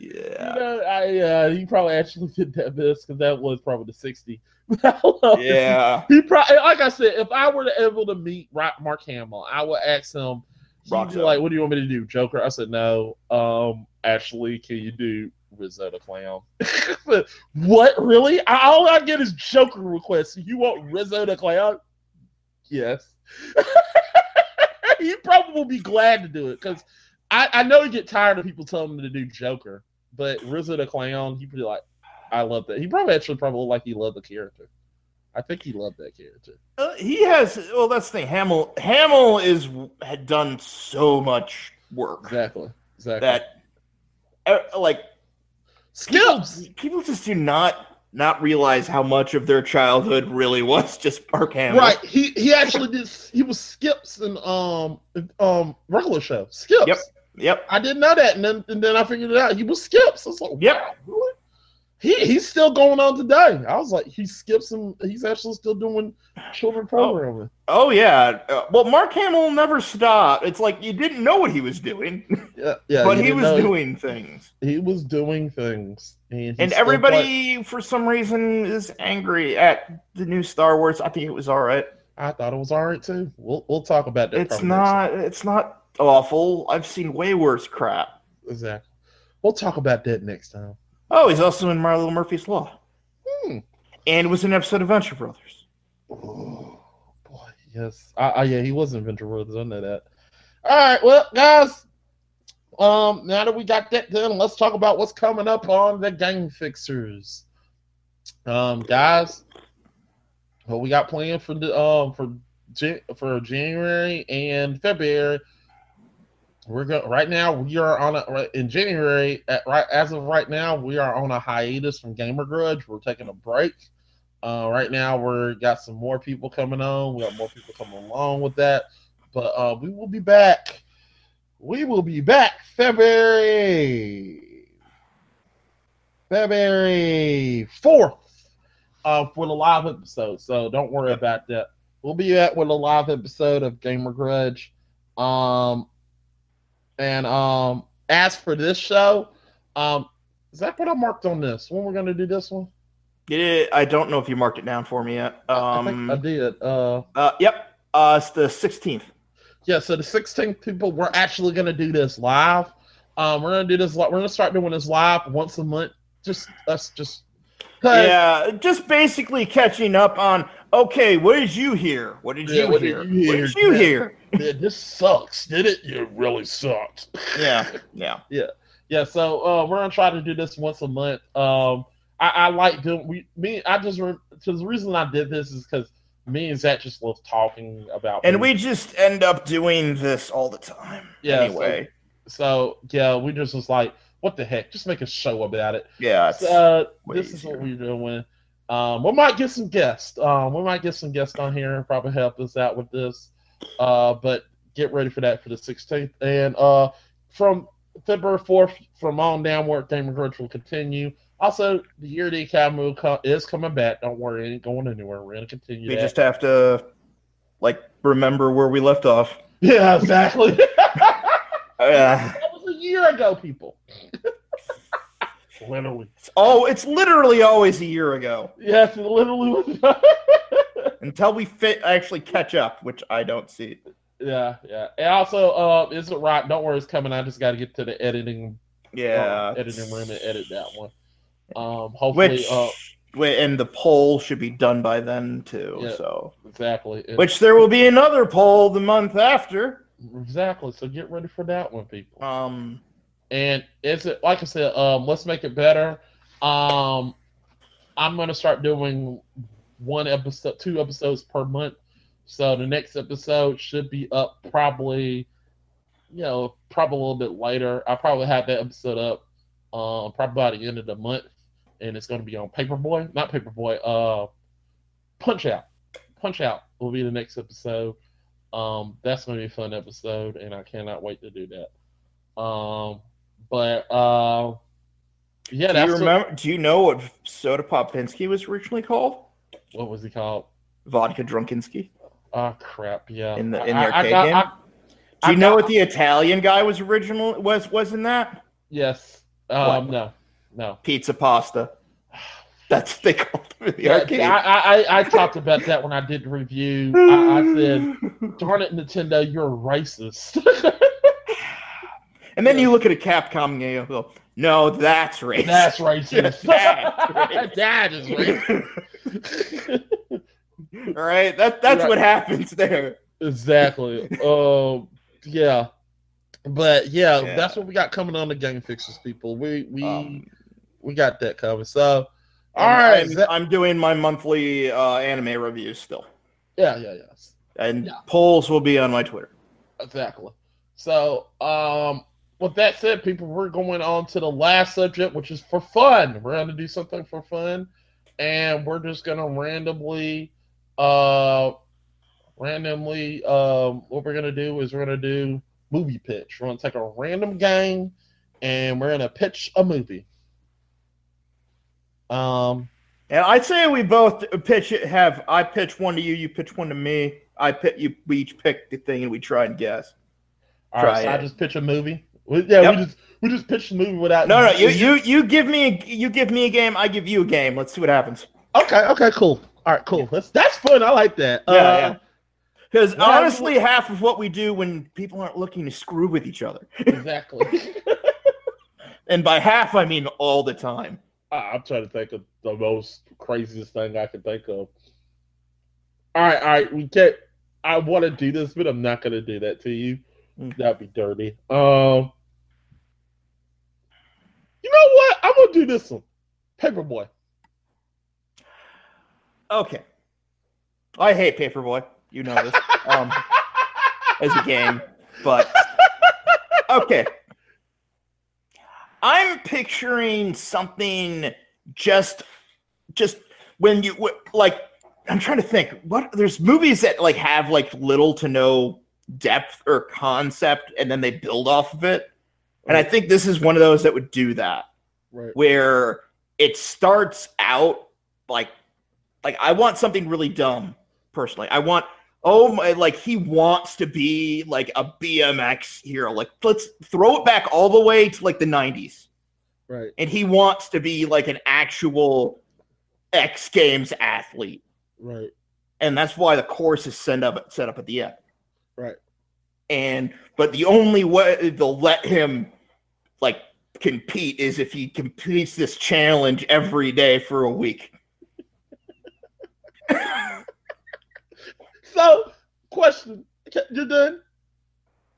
Yeah. yeah, uh, he probably actually did that best because that was probably the sixty. Yeah. he probably like I said, if I were to able to meet Mark Hamill, I would ask him. He'd be like, "What do you want me to do, Joker?" I said, "No. Um, actually, can you do Rizzo the Clown?" what really? I, all I get is Joker requests. You want Rizzo the Clown? Yes. he probably will be glad to do it because I, I know he get tired of people telling him to do Joker, but Rizzo the Clown, he'd be like, I love that. He probably actually probably like he loved the character. I think he loved that character. Uh, he has. Well, that's the thing. Hamill. Hamill is had done so much work Exactly. Exactly. that, uh, like, Skips. people just do not not realize how much of their childhood really was just Mark Hamill. Right. He he actually did. He was Skips in um um regular show. Skips. Yep. Yep. I didn't know that, and then and then I figured it out. He was Skips. I was like, Yep. wow? He he's still going on today. I was like, he skips him. He's actually still doing children programming. Oh yeah. Uh, well, Mark Hamill never stopped. It's like you didn't know what he was doing, Yeah, yeah. but he was know- doing things. He was doing things, and, And everybody, for some reason, is angry at the new Star Wars. I think it was all right. I thought it was all right too. We'll we'll talk about that. It's not. It's not awful. I've seen way worse crap. exactly. We'll talk about that next time. Oh, he's also in Milo Murphy's Law, Hmm. and was in an episode of Venture Brothers. Oh boy, yes. I, I yeah, he was in Venture Brothers. I know that. All right, well, guys. Um, now that we got that done, let's talk about what's coming up on the game fixers. Um, guys, what we got planned for the um for for January and February. We're going right now. We are on a in January. At, right as of right now, we are on a hiatus from Gamer Grudge. We're taking a break. Uh, right now, we're got some more people coming on. We got more people coming along with that, but uh, we will be back. We will be back February February fourth uh, for the live episode. So don't worry about that. We'll be at with a live episode of Gamer Grudge. Um, and um, as for this show, um, is that what I marked on this? When we're gonna do this one? Yeah, I don't know if you marked it down for me yet. I think Um, I did. Uh, uh, yep. Uh, it's the sixteenth. yeah. So the 16th people, we're actually gonna do this live. Um, we're gonna do this. We're gonna start doing this live once a month. Just us, just. Yeah, just basically catching up on. Okay, what did you hear? What did Yeah, you what did hear? What did you Yeah. hear? Man, this sucks, did it? It really sucked. Yeah, yeah. Yeah, yeah. so uh, we're gonna try to do this once a month. Um, I, I like doing we me. I just re- the reason I did this is because me and Zach just love talking about. And movies. we just end up doing this all the time. Yeah, Anyway, so yeah, we just was like, what the heck? Just make a show about it. yeah. It's, uh, this is what we're doing. Um, we might get some guests. Um, we might get some guests on here and probably help us out with this. Uh, but get ready for that for the 16th. And uh, from February 4th, from on downward, Gamer Grudge will continue. Also, the Year D Academy co- is coming back. Don't worry, it ain't going anywhere. We're going to continue we that. just have to like remember where we left off. Yeah, exactly. Yeah. That Uh, was a year ago, people. Literally. it's all. It's literally always a year ago Yes, it literally was. until we fit actually catch up, which I don't see. Yeah, yeah. And also, uh, is it right? Don't worry, it's coming. I just got to get to the editing, Yeah, uh, editing room and edit that one. Um, hopefully, which uh, and the poll should be done by then too. Yeah. So, exactly, which there will be another poll the month after. exactly. So get ready for that one, people. Um, And is it like I said? Um, let's make it better. Um, I'm gonna start doing one episode, two episodes per month. So the next episode should be up probably, you know, probably a little bit later. I probably have that episode up, um, probably by the end of the month, and it's gonna be on Paperboy, not Paperboy, uh, Punch Out. Punch Out will be the next episode. Um, that's gonna be a fun episode, and I cannot wait to do that. Um, but uh, yeah, do that's you what- remember? do you know what Soda Popinski was originally called? what was he called? Vodka Drunkenski. Oh crap! Yeah, In the- in the I- I arcade game? I- Do I you know what the Italian guy was original was was in that? Yes. Um, What? no. No. Pizza pasta. That's what they called them in the Yeah, arcade. I, I, I, I talked about that when I did the review. I, I said, darn it, Nintendo, you're racist. and then you look at a Capcom game and go, no, that's racist. That's racist. That's racist. that is racist. All right, that that's Right. what happens there. exactly. Um, yeah. But yeah, Yeah. that's what we got coming on the Game Fixers, people. We we Um, we got that coming. So, all right. I'm, that- I'm doing my monthly uh, anime reviews still, yeah, yeah, yeah. and Yeah. polls will be on my Twitter. Exactly. So, um, with that said, people, we're going on to the last subject, which is for fun. We're going to do something for fun, and we're just going to randomly, uh, randomly, um, what we're going to do is we're going to do movie pitch. We're going to take a random game, and we're going to pitch a movie. Um, And I'd say we both pitch it. Have I pitch one to you, you pitch one to me. I pick you. We each pick the thing and we try and guess. all right, Try so I just pitch a movie. We- Yeah, Yep. we just we just pitched the movie without. No, no, you you you give me a, you give me a game. I give you a game. Let's see what happens. Okay, okay, cool. All right, cool. That's that's fun. I like that. Yeah, Uh, yeah. Because Well, honestly, half of what we do when people aren't looking to screw with each other, Exactly. and by half I mean all the time. I- I'm trying to think of the most craziest thing I can think of. All right, all right. We can't. I want to do this, but I'm not going to do that to you. Mm. That'd be dirty. Um. You know what? I'm gonna do this one. Paperboy. Okay. I hate Paperboy. You know this. Um, as a game, but okay. I'm picturing something just, just when you like. I'm trying to think. What there's movies that like have like little to no depth or concept, and then they build off of it. And I think this is one of those that would do that Right. where it starts out like like I want something really dumb personally. I want oh my like he wants to be like a BMX hero. Like let's throw it back all the way to like the 90s. Right. And he wants to be like an actual X Games athlete. Right. And that's why the course is set up set up at the end. Right. And but the only way they'll let him like compete is if he completes this challenge every day for a week. So, question. You're done.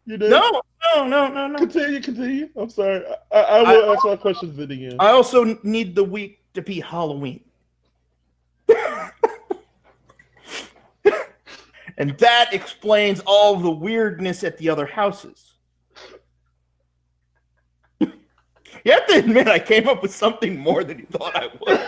You done? No, no, no, no, no. Continue. Continue. I'm sorry. I, I, I will ask my questions at the end. I also need the week to be Halloween. and that explains all the weirdness at the other houses. you have to admit, I came up with something more than you thought I would.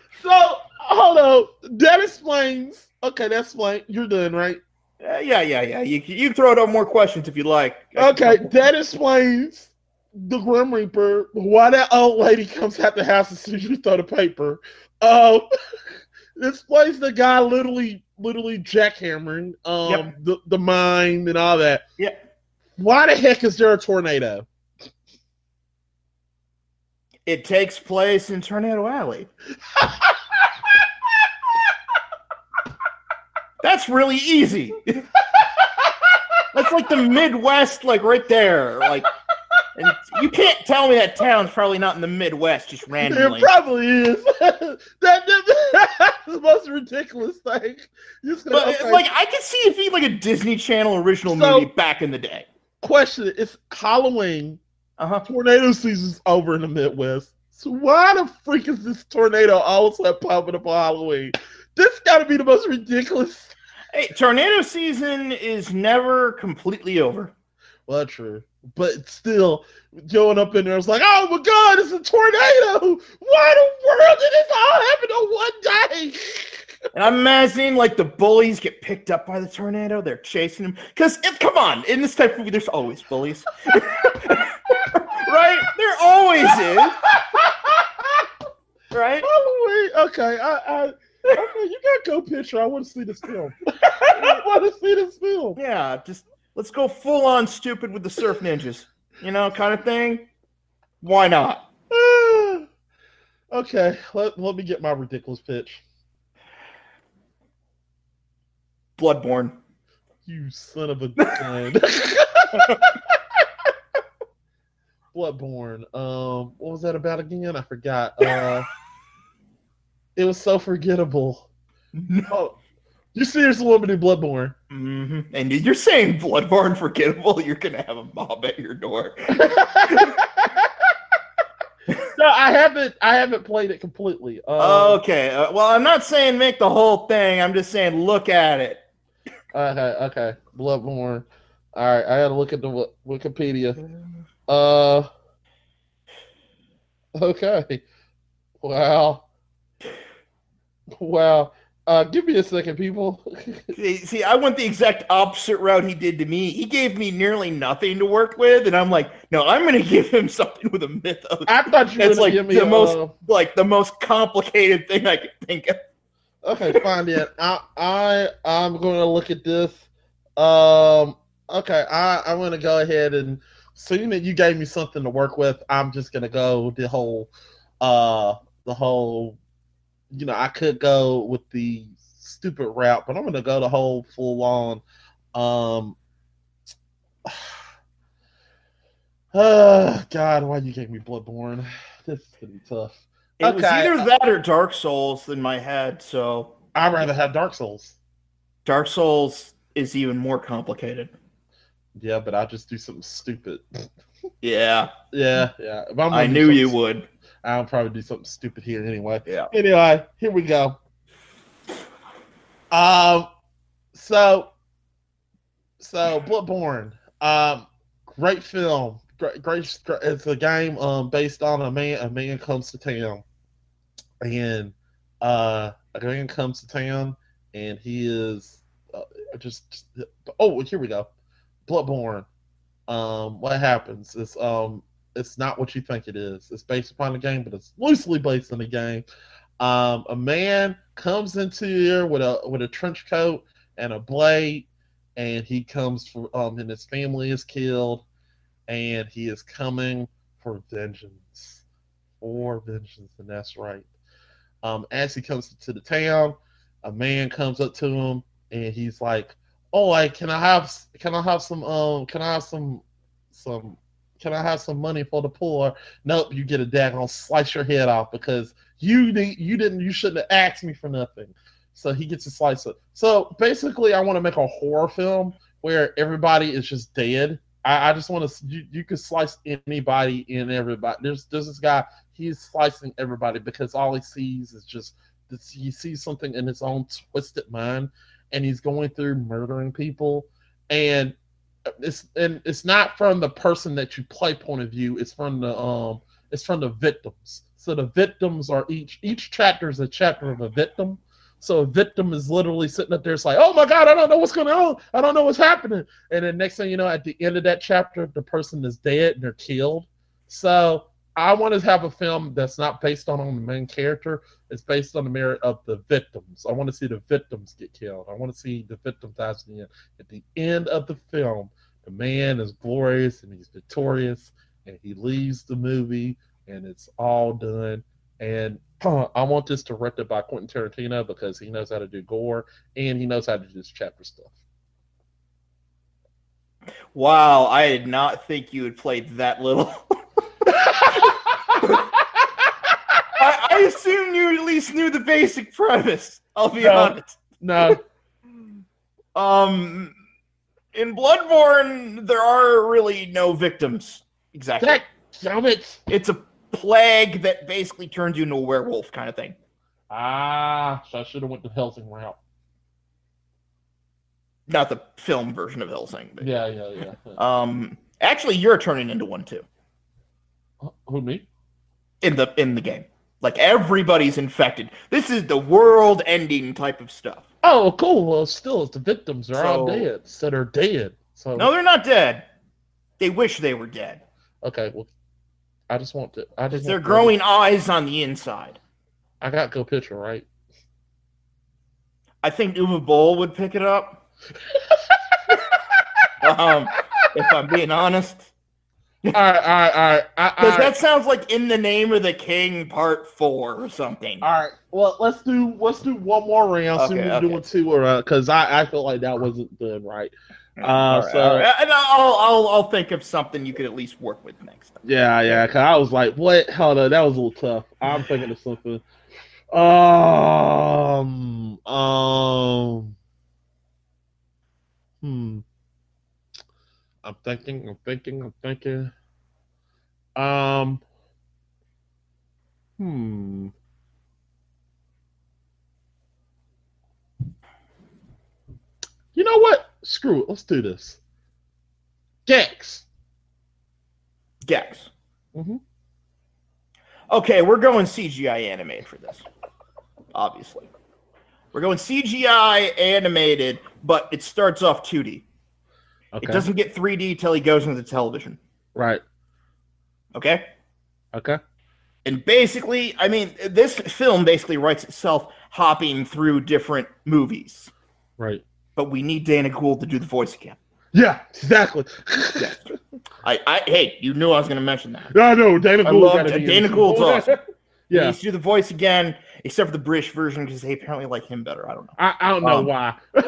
so hold on. That explains. Okay, that's fine. You're done, right? Uh, yeah, yeah, yeah. You, you can throw out more questions if you like. Okay, that explains the Grim Reaper. Why that old lady comes out the house as soon as you throw the paper. Um, it explains the guy literally, literally jackhammering um Yep. the the mine and all that. Yep. Why the heck is there a tornado? It takes place in Tornado Alley. That's really easy. That's like the Midwest, like right there. Like, and you can't tell me that town's probably not in the Midwest just randomly. It probably is. that, that- that's the most ridiculous thing. Just But okay. like, I could see if he like a Disney Channel original So- movie back in the day. question: It's Halloween. Uh huh. tornado season's over in the Midwest. So why the freak is this tornado all of a sudden popping up on Halloween? This got to be the most ridiculous. Hey, tornado season is never completely over. Well, that's true, but still, going up in there, it's like, oh my god, it's a tornado! Why the world did this all happen on one day? And I'm imagining like the bullies get picked up by the tornado. They're chasing them. Because come on, in this type of movie, there's always bullies, right? There always is, right? Halloween. Okay, I, I, okay, you got to go picture. I want to see this film. I want to see this film. Yeah, just let's go full on stupid with the surf ninjas, you know, kind of thing. Why not? okay, let, let me get my ridiculous pitch. Bloodborne. You son of a gun. Bloodborne. Um, what was that about again? I forgot. Uh, it was so forgettable. Oh, you seriously want me to do Bloodborne? Mm-hmm. And you're saying Bloodborne forgettable? You're gonna have a mob at your door. no, I haven't. I haven't played it completely. Um, okay. Uh, well, I'm not saying make the whole thing. I'm just saying look at it. Okay. Okay. Bloodborne. All right. I gotta look at the Wi- Wikipedia. Uh. Okay. Wow. Wow. Uh, give me a second, people. See, I went the exact opposite route he did to me. He gave me nearly nothing to work with, and I'm like, no, I'm going to give him something with a mythos. I thought you were like give me the a, most- uh, like the most complicated thing I could think of. Okay, fine then. I I I'm going to look at this. Um. Okay. I I'm going to go ahead and seeing that you gave me something to work with, I'm just going to go the whole, uh, the whole. You know, I could go with the stupid route, but I'm going to go the whole full on. Um. Uh, God, why you gave me Bloodborne? This is gonna be tough. It was either that or Dark Souls in my head. So I'd rather have Dark Souls. Dark Souls is even more complicated. Yeah, but I'll just do something stupid. Yeah, Yeah, yeah. I knew you would. I'll probably do something stupid here anyway. Yeah. Anyway, here we go. Um, so, so Bloodborne, um, great film. Great, great. It's a game um based on a man. A man comes to town, and uh, a man comes to town, and he is uh, just, just. Oh, here we go. Bloodborne. Um, what happens is um it's not what you think it is. It's based upon the game, but it's loosely based on the game. Um, a man comes into here with a with a trench coat and a blade, and he comes for um, and his family is killed, and he is coming for vengeance, for vengeance, and that's right. Um, as he comes to the town, a man comes up to him, and he's like, "Oh, like, can I have can I have some um can I have some some can I have some money for the poor? Nope, you get a daggone slice your head off because you need you didn't you shouldn't have asked me for nothing. So he gets a slice of so basically I want to make a horror film where everybody is just dead. I, I just want to you, you could slice anybody and everybody. There's there's this guy, he's slicing everybody because all he sees is just this he sees something in his own twisted mind and he's going through murdering people. And it's and it's not from the person that you play point of view. It's from the um it's from the victims. So the victims are each each chapter is a chapter of a victim. So a victim is literally sitting up there. It's like oh my god i don't know what's going on. I don't know what's happening. And then next thing you know at the end of that chapter the person is dead and they're killed. So i want to have a film that's not based on, on the main character it's based on the merit of the victims i want to see the victims get killed i want to see the victims dies in the end at the end of the film, the man is glorious and he's victorious, and he leaves the movie, and it's all done. And I want this directed by Quentin Tarantino because he knows how to do gore and he knows how to do this chapter stuff. Wow, I did not think you would play that little. I, I assumed you at least knew the basic premise. I'll be No. honest. no, Um, in Bloodborne, there are really no victims. Exactly. Heck, damn it! It's a plague that basically turns you into a werewolf kind of thing. Ah, so I should have went the Helsing route. Not the film version of Helsing. But, Yeah, yeah, yeah. Um, actually, you're turning into one too Who me? in the in the game. Like everybody's infected. This is the world-ending type of stuff. Oh, cool. Well, still, the victims are all dead. So they're dead. So No, they're not dead. They wish they were dead. okay. Well, I just want to. I just They're want to- growing eyes on the inside. I got go picture right. I think Uwe Boll would pick it up. um, if I'm being honest, all right, all right, all right. Because that sounds like In the Name of the King Part 4 or something. All right. Well, let's do let's do one more round. see Okay, what we're doing two or because I I feel like that wasn't done right. Uh, All right, so- right. And I'll, I'll, I'll think of something you could at least work with next time. Yeah, yeah. Cause I was like, what? Hold on, that was a little tough. I'm thinking of something. Um, um, hmm. I'm thinking. I'm thinking. I'm thinking. Um. Hmm. You know what? Screw it. Let's do this. Gex. Gex. Mhm. Okay, we're going CGI animated for this. Obviously. We're going CGI animated, but it starts off 2D. Okay. It doesn't get 3D till he goes into television. Right. Okay? Okay. And basically, I mean, this film basically writes itself hopping through different movies. Right. But we need Dana Gould to do the voice again. Yeah. Exactly. Yeah. I, I hey, you knew I was going to mention that. I know Dana Gould. love gotta be in Dana. Gould's awesome. He yeah. needs to do the voice again, except for the British version because they apparently like him better. I don't know. I, I don't know Um, why. Look,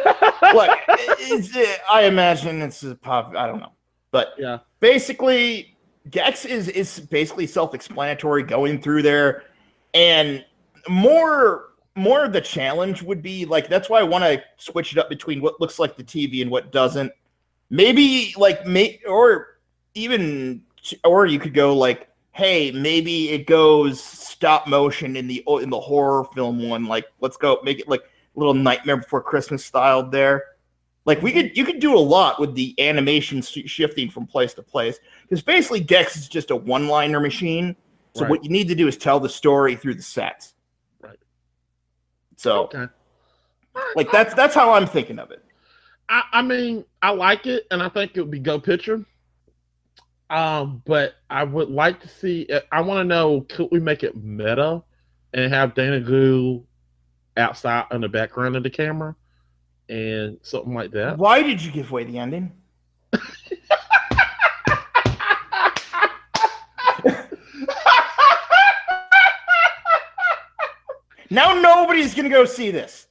uh, I imagine it's a pop. I don't know, but yeah. basically, Gex is is basically self-explanatory going through there, and more more of the challenge would be like that's why I want to switch it up between what looks like the TV and what doesn't. Maybe like may or even or you could go like, hey, maybe it goes stop motion in the in the horror film one. Like, let's go make it like a little Nightmare Before Christmas styled there. Like we could, you could do a lot with the animation shifting from place to place because basically Gex is just a one-liner machine. So Right. what you need to do is tell the story through the sets. Right. So Okay. like that's that's how I'm thinking of it. I, I mean, I like it, and I think it would be go picture. Um, but I would like to see. I want to know: could we make it meta and have Dana Gould outside in the background of the camera and something like that? Why did you give away the ending? Now nobody's gonna go see this.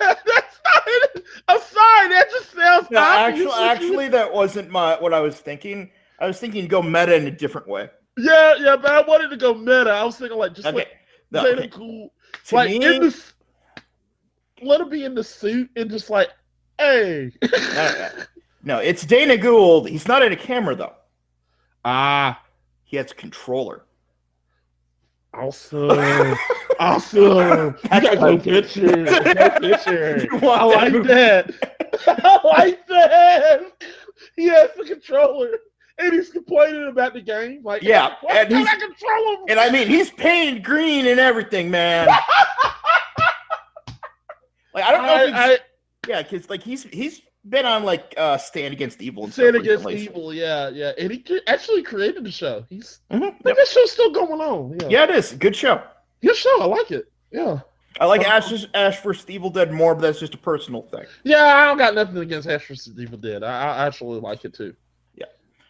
That's not it. I'm sorry. That just sounds No, actually, actually, that wasn't my what I was thinking. I was thinking go meta in a different way. Yeah, yeah, but I wanted to go meta. I was thinking like just Okay, like no, Dana okay. Gould, To like me, in the let him be in the suit and just like, hey, no, no, it's Dana Gould. He's not in a camera though. ah, He has a controller. awesome, awesome. You got no picture, no picture. I like that. I like that. He has the controller. And he's complaining about the game. Like, Yeah, why and he's- I control him? And I mean, he's painted green and everything, man. Like I don't know. if he's, I, I, yeah, because like he's he's been on like uh Stan Against Evil and Stan Against recently. Evil, yeah, yeah. And he actually created the show. He's Mhm, but yep. this show's still going on. Yeah. Yeah, it is good show. Good show. I like it. Yeah. I like Ash Ash vs Evil Dead more, but that's just a personal thing. Yeah, I don't got nothing against Ash vs. Evil Dead. I, I actually like it too. Yeah.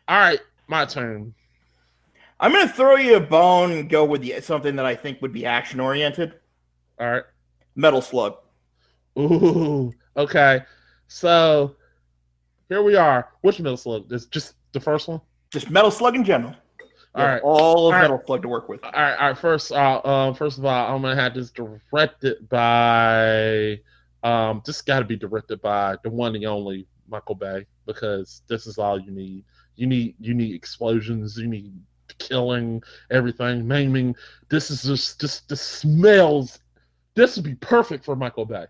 All right, my turn. I'm gonna throw you a bone and go with the, something that I think would be action oriented. All right. Metal Slug. Ooh. Okay. So here we are. Which Metal Slug? Is just the first one. Just Metal Slug in general. All right. All of All right. Metal Slug to work with. All right. All right. First, uh, um, first of all, I'm gonna have this directed by. Um, this got to be directed by the one and only Michael Bay because this is all you need. You need you need explosions. You need killing everything, maiming. This is just just the smells. This would be perfect for Michael Bay.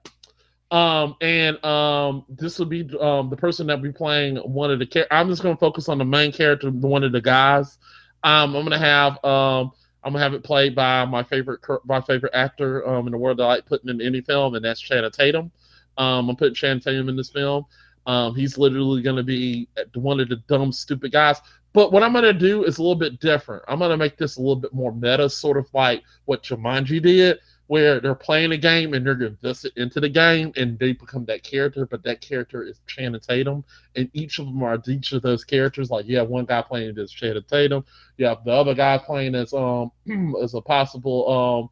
Um, and um, this will be um the person that be playing one of the. Char- I'm just gonna focus on the main character, one of the guys. Um, I'm gonna have um, I'm gonna have it played by my favorite my favorite actor um in the world that I like putting in any film, and that's Channing Tatum. Um, I'm putting Channing Tatum in this film. Um, he's literally gonna be one of the dumb, stupid guys. But what I'm gonna do is a little bit different. I'm gonna make this a little bit more meta, sort of like what Jumanji did, where they're playing a game and they're invested into the game and they become that character, but that character is Channing Tatum, and each of them are each of those characters. Like you have one guy playing as Channing Tatum, you have the other guy playing as um as a possible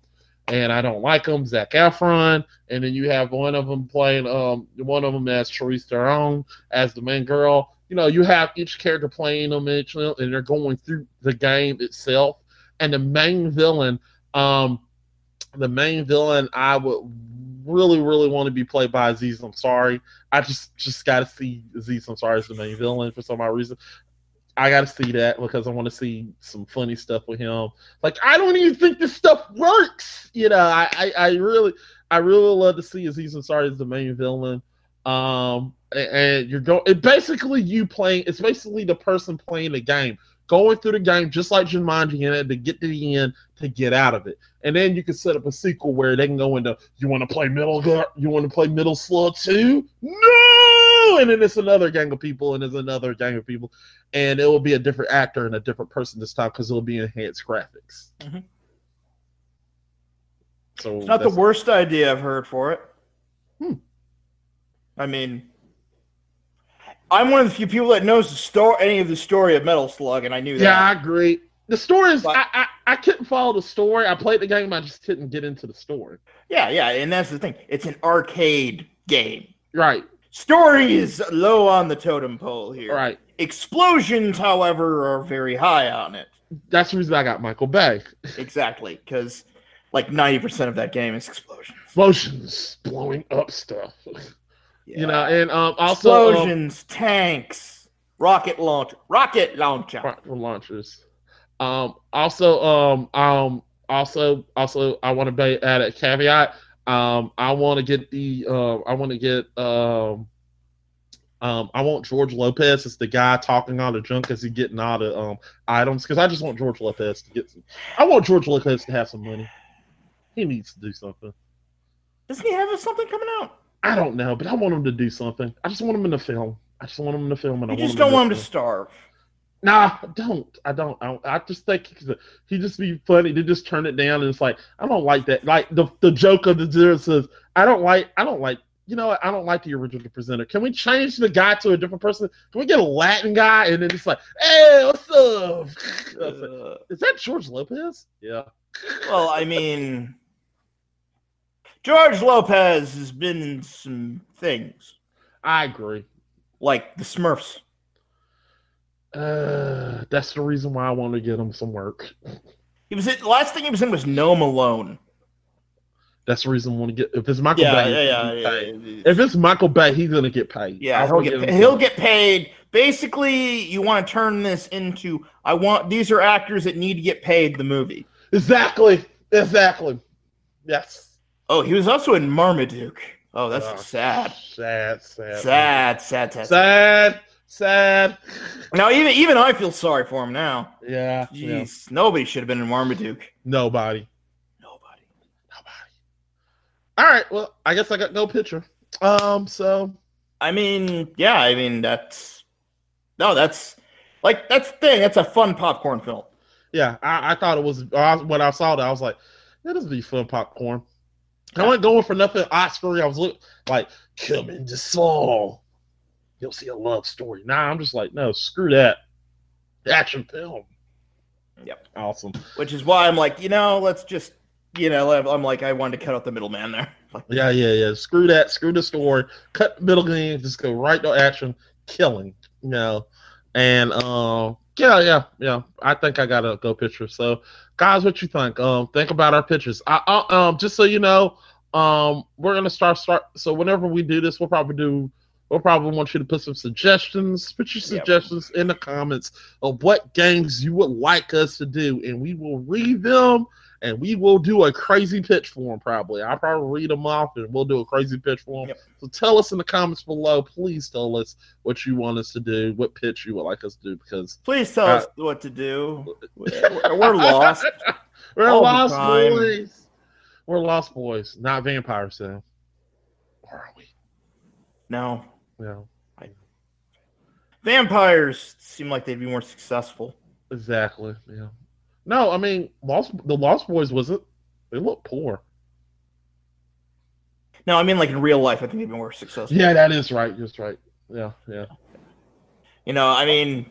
um and I don't like him, Zac Efron, and then you have one of them playing um one of them as Charlize Theron as the main girl. You know, you have each character playing them each, and they're going through the game itself, and the main villain um the main villain I would really, really want to be played by Aziz Ansari. I just just got to see Aziz Ansari as the main villain for some odd reason. I got to see that because I want to see some funny stuff with him. Like I don't even think this stuff works. You know, I I, I really I really love to see Aziz Ansari as the main villain. Um, and, and you're going. Basically you playing. It's basically the person playing the game going through the game just like Jumanji in it to get to the end to get out of it. And then you can set up a sequel where they can go into you want to play Metal Gear, you want to play Metal Slug 2? No! And then it's another gang of people and there's another gang of people. And it will be a different actor and a different person this time because it'll be enhanced graphics. Mhm. So It's not the worst idea I've heard for it. Hmm. I mean, I'm one of the few people that knows the story, any of the story of Metal Slug, and I knew that. Yeah, I agree. The story is But- I, I I couldn't follow the story. I played the game, I just couldn't get into the story. Yeah, yeah, and that's the thing. It's an arcade game. Right, Story is low on the totem pole here. right. Explosions, however, are very high on it. That's the reason I got Michael Bay. Exactly, because like 90% of that game is explosions. Explosions, blowing up stuff. Yeah. You know, and um, also um, explosions, tanks, rocket launch, rocket launcher. rocket launchers. Um, also, um, um, also, also, I want to add a caveat. Um, I want to get the, uh, I want to get, um, um, I want George Lopez as the guy talking all the junk as he getting all the um items because I just want George Lopez to get some. I want George Lopez to have some money. He needs to do something. Doesn't he have something coming out? I don't know, but I want him to do something. I just want him in the film. I just want him in the film, and You I just don't want him to starve. Nah, I don't. I don't. I, I just think he just be funny to just turn it down, and it's like I don't like that. Like the the joke of the zero says, I don't like. I don't like. You know what? I don't like the original presenter. Can we change the guy to a different person? Can we get a Latin guy and then it's like, hey, what's up? Uh, Is that George Lopez? Yeah. well, I mean, George Lopez has been in some things I agree. like the Smurfs. Uh, that's the reason why I want to get him some work. He was in, the last thing he was in was No Malone. That's the reason I want to get. If it's Michael Yeah, Bay, yeah, yeah, get yeah. If it's Michael Bay, he's gonna get paid. Yeah, he'll get some he'll get paid. Basically, you want to turn this into I want these are actors that need to get paid the movie. Exactly. Exactly. Yes. Oh, he was also in Marmaduke. Oh, that's Oh, sad. Sad. Sad. Sad, sad, sad. Sad. Sad. Now even even I feel sorry for him now. Yeah. yeah. Jeez, nobody should have been in Marmaduke. Nobody. Nobody. Nobody. All right. Well, I guess I got no picture. Um. So. I mean, yeah, I mean that's no, that's like that's the thing. That's a fun popcorn film. Yeah, I, I thought it was when I saw that I was like, "Yeah, this would be fun popcorn." I wasn't going for nothing Oscar. I was look, like, "Coming to Saul." You'll see a love story. Nah, I'm just like, no, screw that. Action film. Yep. Awesome. Which is why I'm like, you know, let's just, you know, I'm like, I wanted to cut out the middleman there. Yeah, yeah, yeah. Screw that. Screw the story. Cut the middle game. Just go right to action. Killing. You know. And uh, yeah, yeah, yeah. I think I got a go picture. So, guys, what you think? Um, think about our pictures. I, I um, just so you know, um, we're gonna start start. So whenever we do this, we'll probably do. We'll probably want you to put some suggestions. Put your Yep. suggestions in the comments of what games you would like us to do, and we will read them and we will do a crazy pitch for them. Probably, I'll probably read them off, and we'll do a crazy pitch for them. Yep. So tell us in the comments below. Please tell us what you want us to do, what pitch you would like us to do, because please tell Uh, us what to do. We're, we're lost. We're All lost boys. We're lost boys, not vampires, though. Or are we? No, No, vampires seem like they'd be more successful. exactly. Yeah. No, I mean, Lost. The Lost Boys wasn't. They look poor. No, I mean like in real life, I think they've been more successful. Yeah, that is right. Just right. Yeah, yeah. You know, I mean,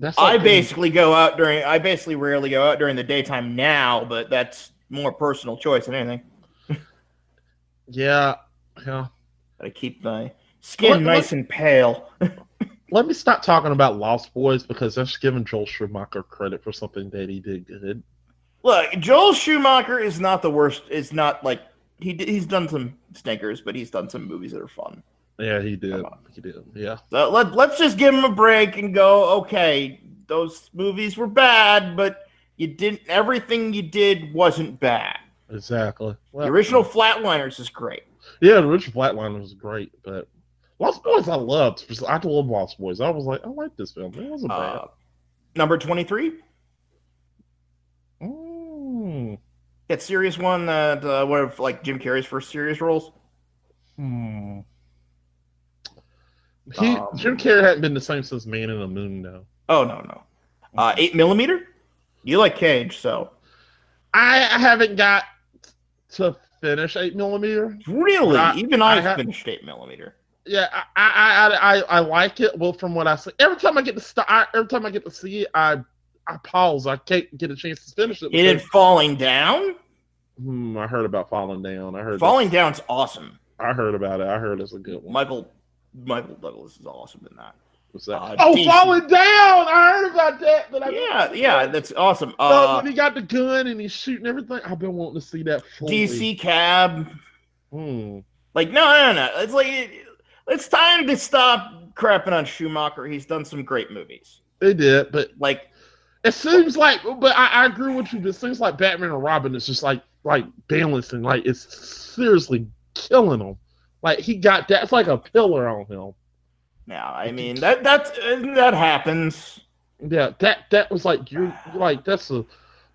That's I like- basically go out during. I basically rarely go out during the daytime now, but that's more personal choice than anything. Yeah, yeah. Gotta keep my skin What- nice and pale. Let me stop talking about Lost Boys because that's giving Joel Schumacher credit for something that he did good. Look, Joel Schumacher is not the worst. It's not like he he's done some stinkers, but he's done some movies that are fun. Yeah, he did. He did. Yeah. So let let's just give him a break and go. Okay, those movies were bad, but you didn't. Everything you did wasn't bad. Exactly. Well, The original mm. Flatliners is great. Yeah, the original Flatline was great, but Lost Boys I loved. I love Lost Boys. I was like, I like this film. It wasn't bad. Uh, number twenty three. Mm. That serious one. That uh, one of like Jim Carrey's first serious roles. Hmm. He, Um, Jim Carrey hadn't been the same since Man in the Moon, though. Oh no no. Uh, eight millimeter. You like Cage, so I, I haven't got to finish eight millimeter. really, I- even I I, finished eight millimeter. Yeah, I I, I I like it. Well, from what I see, every time I get to start, every time I get to see it, I I pause. I can't get a chance to finish it. You did Falling Down. Hmm, I heard about falling down. I heard Falling Down's awesome. I heard about it. I heard it's a good one. Michael Michael Douglas is awesome in that. What's that? uh, oh, falling down! I heard about that. But I Yeah, yeah, that's awesome. So Uh, when he got the gun and he's shooting everything, I've been wanting to see that. Fully. DC Cab. Hmm. Like no, no, no. It's like it- it's time to stop crapping on Schumacher. He's done some great movies. They did, but Like it seems like. But I, I agree with you. It seems like Batman and Robin is just like like balancing. Like it's seriously killing him. Like he got that's like a pillar on him. now, I mean that that's that happens. Yeah, that that was like you're like that's a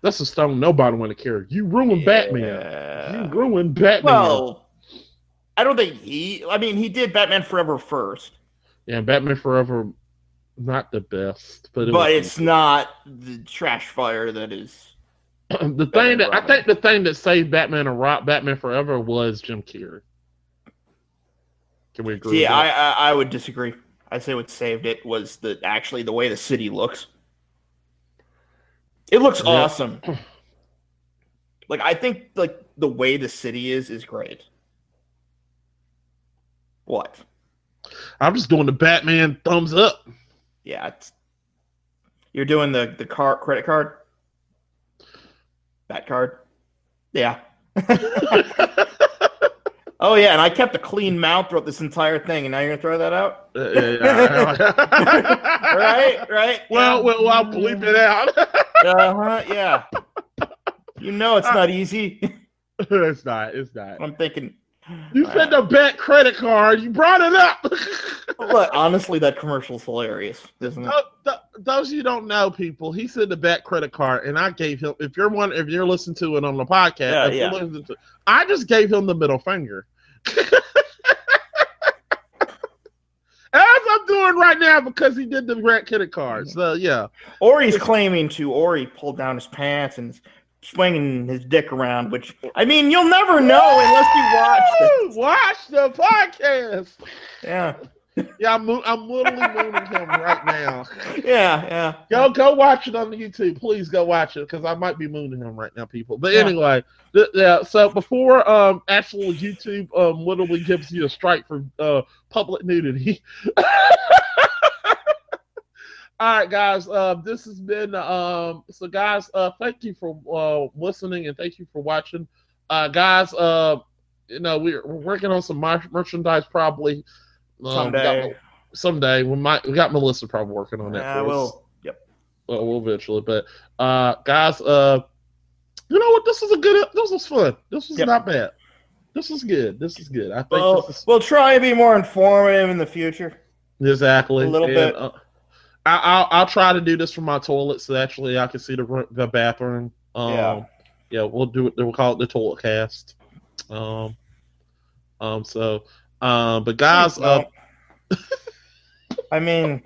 that's a stone nobody want to carry. You ruined Batman. You Yeah. ruined Batman. Well, I don't think he. I mean, he did Batman Forever first, yeah, Batman Forever, not the best, but it but it's not the trash fire that is. the Batman thing that I think the thing that saved Batman and Rock Batman Forever was Jim Carrey. Can we agree? Yeah, I. I I would disagree. I say what saved it was the actually the way the city looks. It looks Yeah. awesome. Like I think like the way the city is is great. What? I'm just doing the Batman thumbs up. Yeah, it's, you're doing the the car credit card, that card. Yeah. oh yeah, and I kept a clean mouth throughout this entire thing, and now you're gonna throw that out, Uh, yeah, yeah. right? Right? Well, well, well, I'll bleep it out. Uh-huh, yeah. You know it's not easy. it's not. It's not. I'm thinking. You said the bet credit card. You brought it up. Look, honestly, that commercial's hilarious, isn't it? Th- th- Those you don't know, people, he said the bet credit card, and I gave him. If you're one, if you're listening to it on the podcast, Yeah, yeah. to- I just gave him the middle finger. As I'm doing right now because he did the red credit card. So yeah, Or he's claiming to, or he pulled down his pants and swinging his dick around. Which I mean, you'll never know unless you watch. Woo! Watch the podcast. Yeah, Yeah, I'm, I'm literally mooning him right now. yeah, yeah. Go go watch it on the YouTube. Please go watch it because I might be mooning him right now, people. But Yeah. anyway, th- yeah. So before um actual YouTube um literally gives you a strike for uh public nudity. All right, guys. Uh, this has been um. So, guys, uh, thank you for uh listening and thank you for watching. Uh, guys, uh, you know we're, we're working on some mer- merchandise probably. Um, we got- Someday. someday we might we got Melissa probably working on that. Yeah, for us. yep. Well, we'll eventually. But uh guys, uh you know what? This is a good this was fun. This was Yep. not bad. This is good. This is good. I think Well, is we'll try and be more informative in the future. exactly a little And, bit. Uh, I, I'll I'll try to do this from my toilet so actually I can see the the bathroom. Um, Yeah. yeah, we'll do it. We'll call it the toilet cast. Um, um. So, um. But guys, uh, I mean,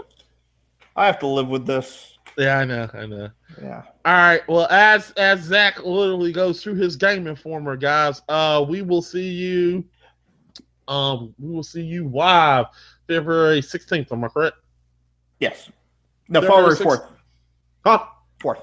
I have to live with this. yeah, I know, I know. Yeah. All right. Well, as as Zach literally goes through his game informer, guys, uh, we will see you Um, we will see you live February 16th. Am I correct? Yes. No, February 4th. Huh? 4th.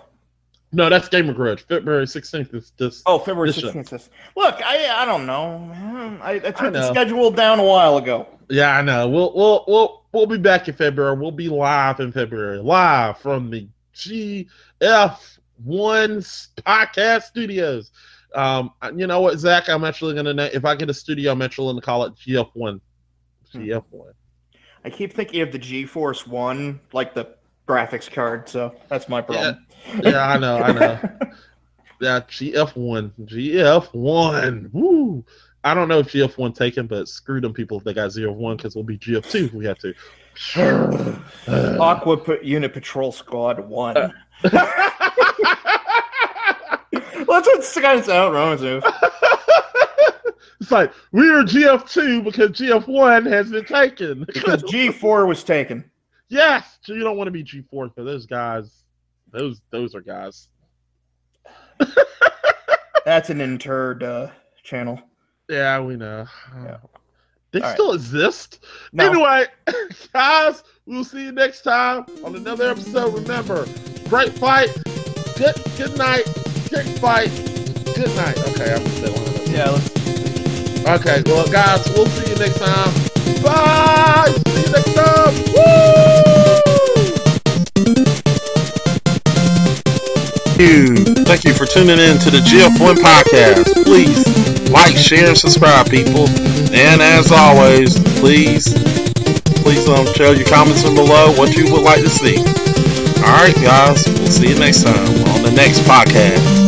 No, that's Game of Grudge. February 16th is this. Oh, February This 16th. is- Look, I I don't know. man. I, I took the schedule down a while ago. Yeah, I know. We'll we'll we'll we'll be back in February. We'll be live in February, live from the GF One podcast studios. Um, you know what, Zach? I'm actually gonna na- if I get a studio, I'm actually gonna call it GF One. Hmm. GF One. I keep thinking of the GeForce One, like the graphics card. So that's my problem. Yeah, I know, I know. Yeah, GF One, GF One. Woo! I don't know if GF One taken, but screw them people if they got zero one because we'll be GF Two if we have to. Aqua P- Unit Patrol Squad One. Uh. well, that's what of sound wrong with. it's like we are GF two because GF one has been taken. Because G4 was taken. Yes, so you don't want to be G four because those guys, those those are guys. That's an interred uh, channel. Yeah, we know. Yeah. They All right. still exist. No. Anyway, guys, we'll see you next time on another episode. Remember, great fight, good good night, good fight, good night. Okay, I'm gonna say one of those. Yeah, let's Okay, well, guys, we'll see you next time. Bye. See you next time. Woo! you. Thank you for tuning in to the GF1 podcast. Please like, share, and subscribe, people. And as always, please, please um, share your comments in below what you would like to see. All right, guys. We'll see you next time on the next podcast.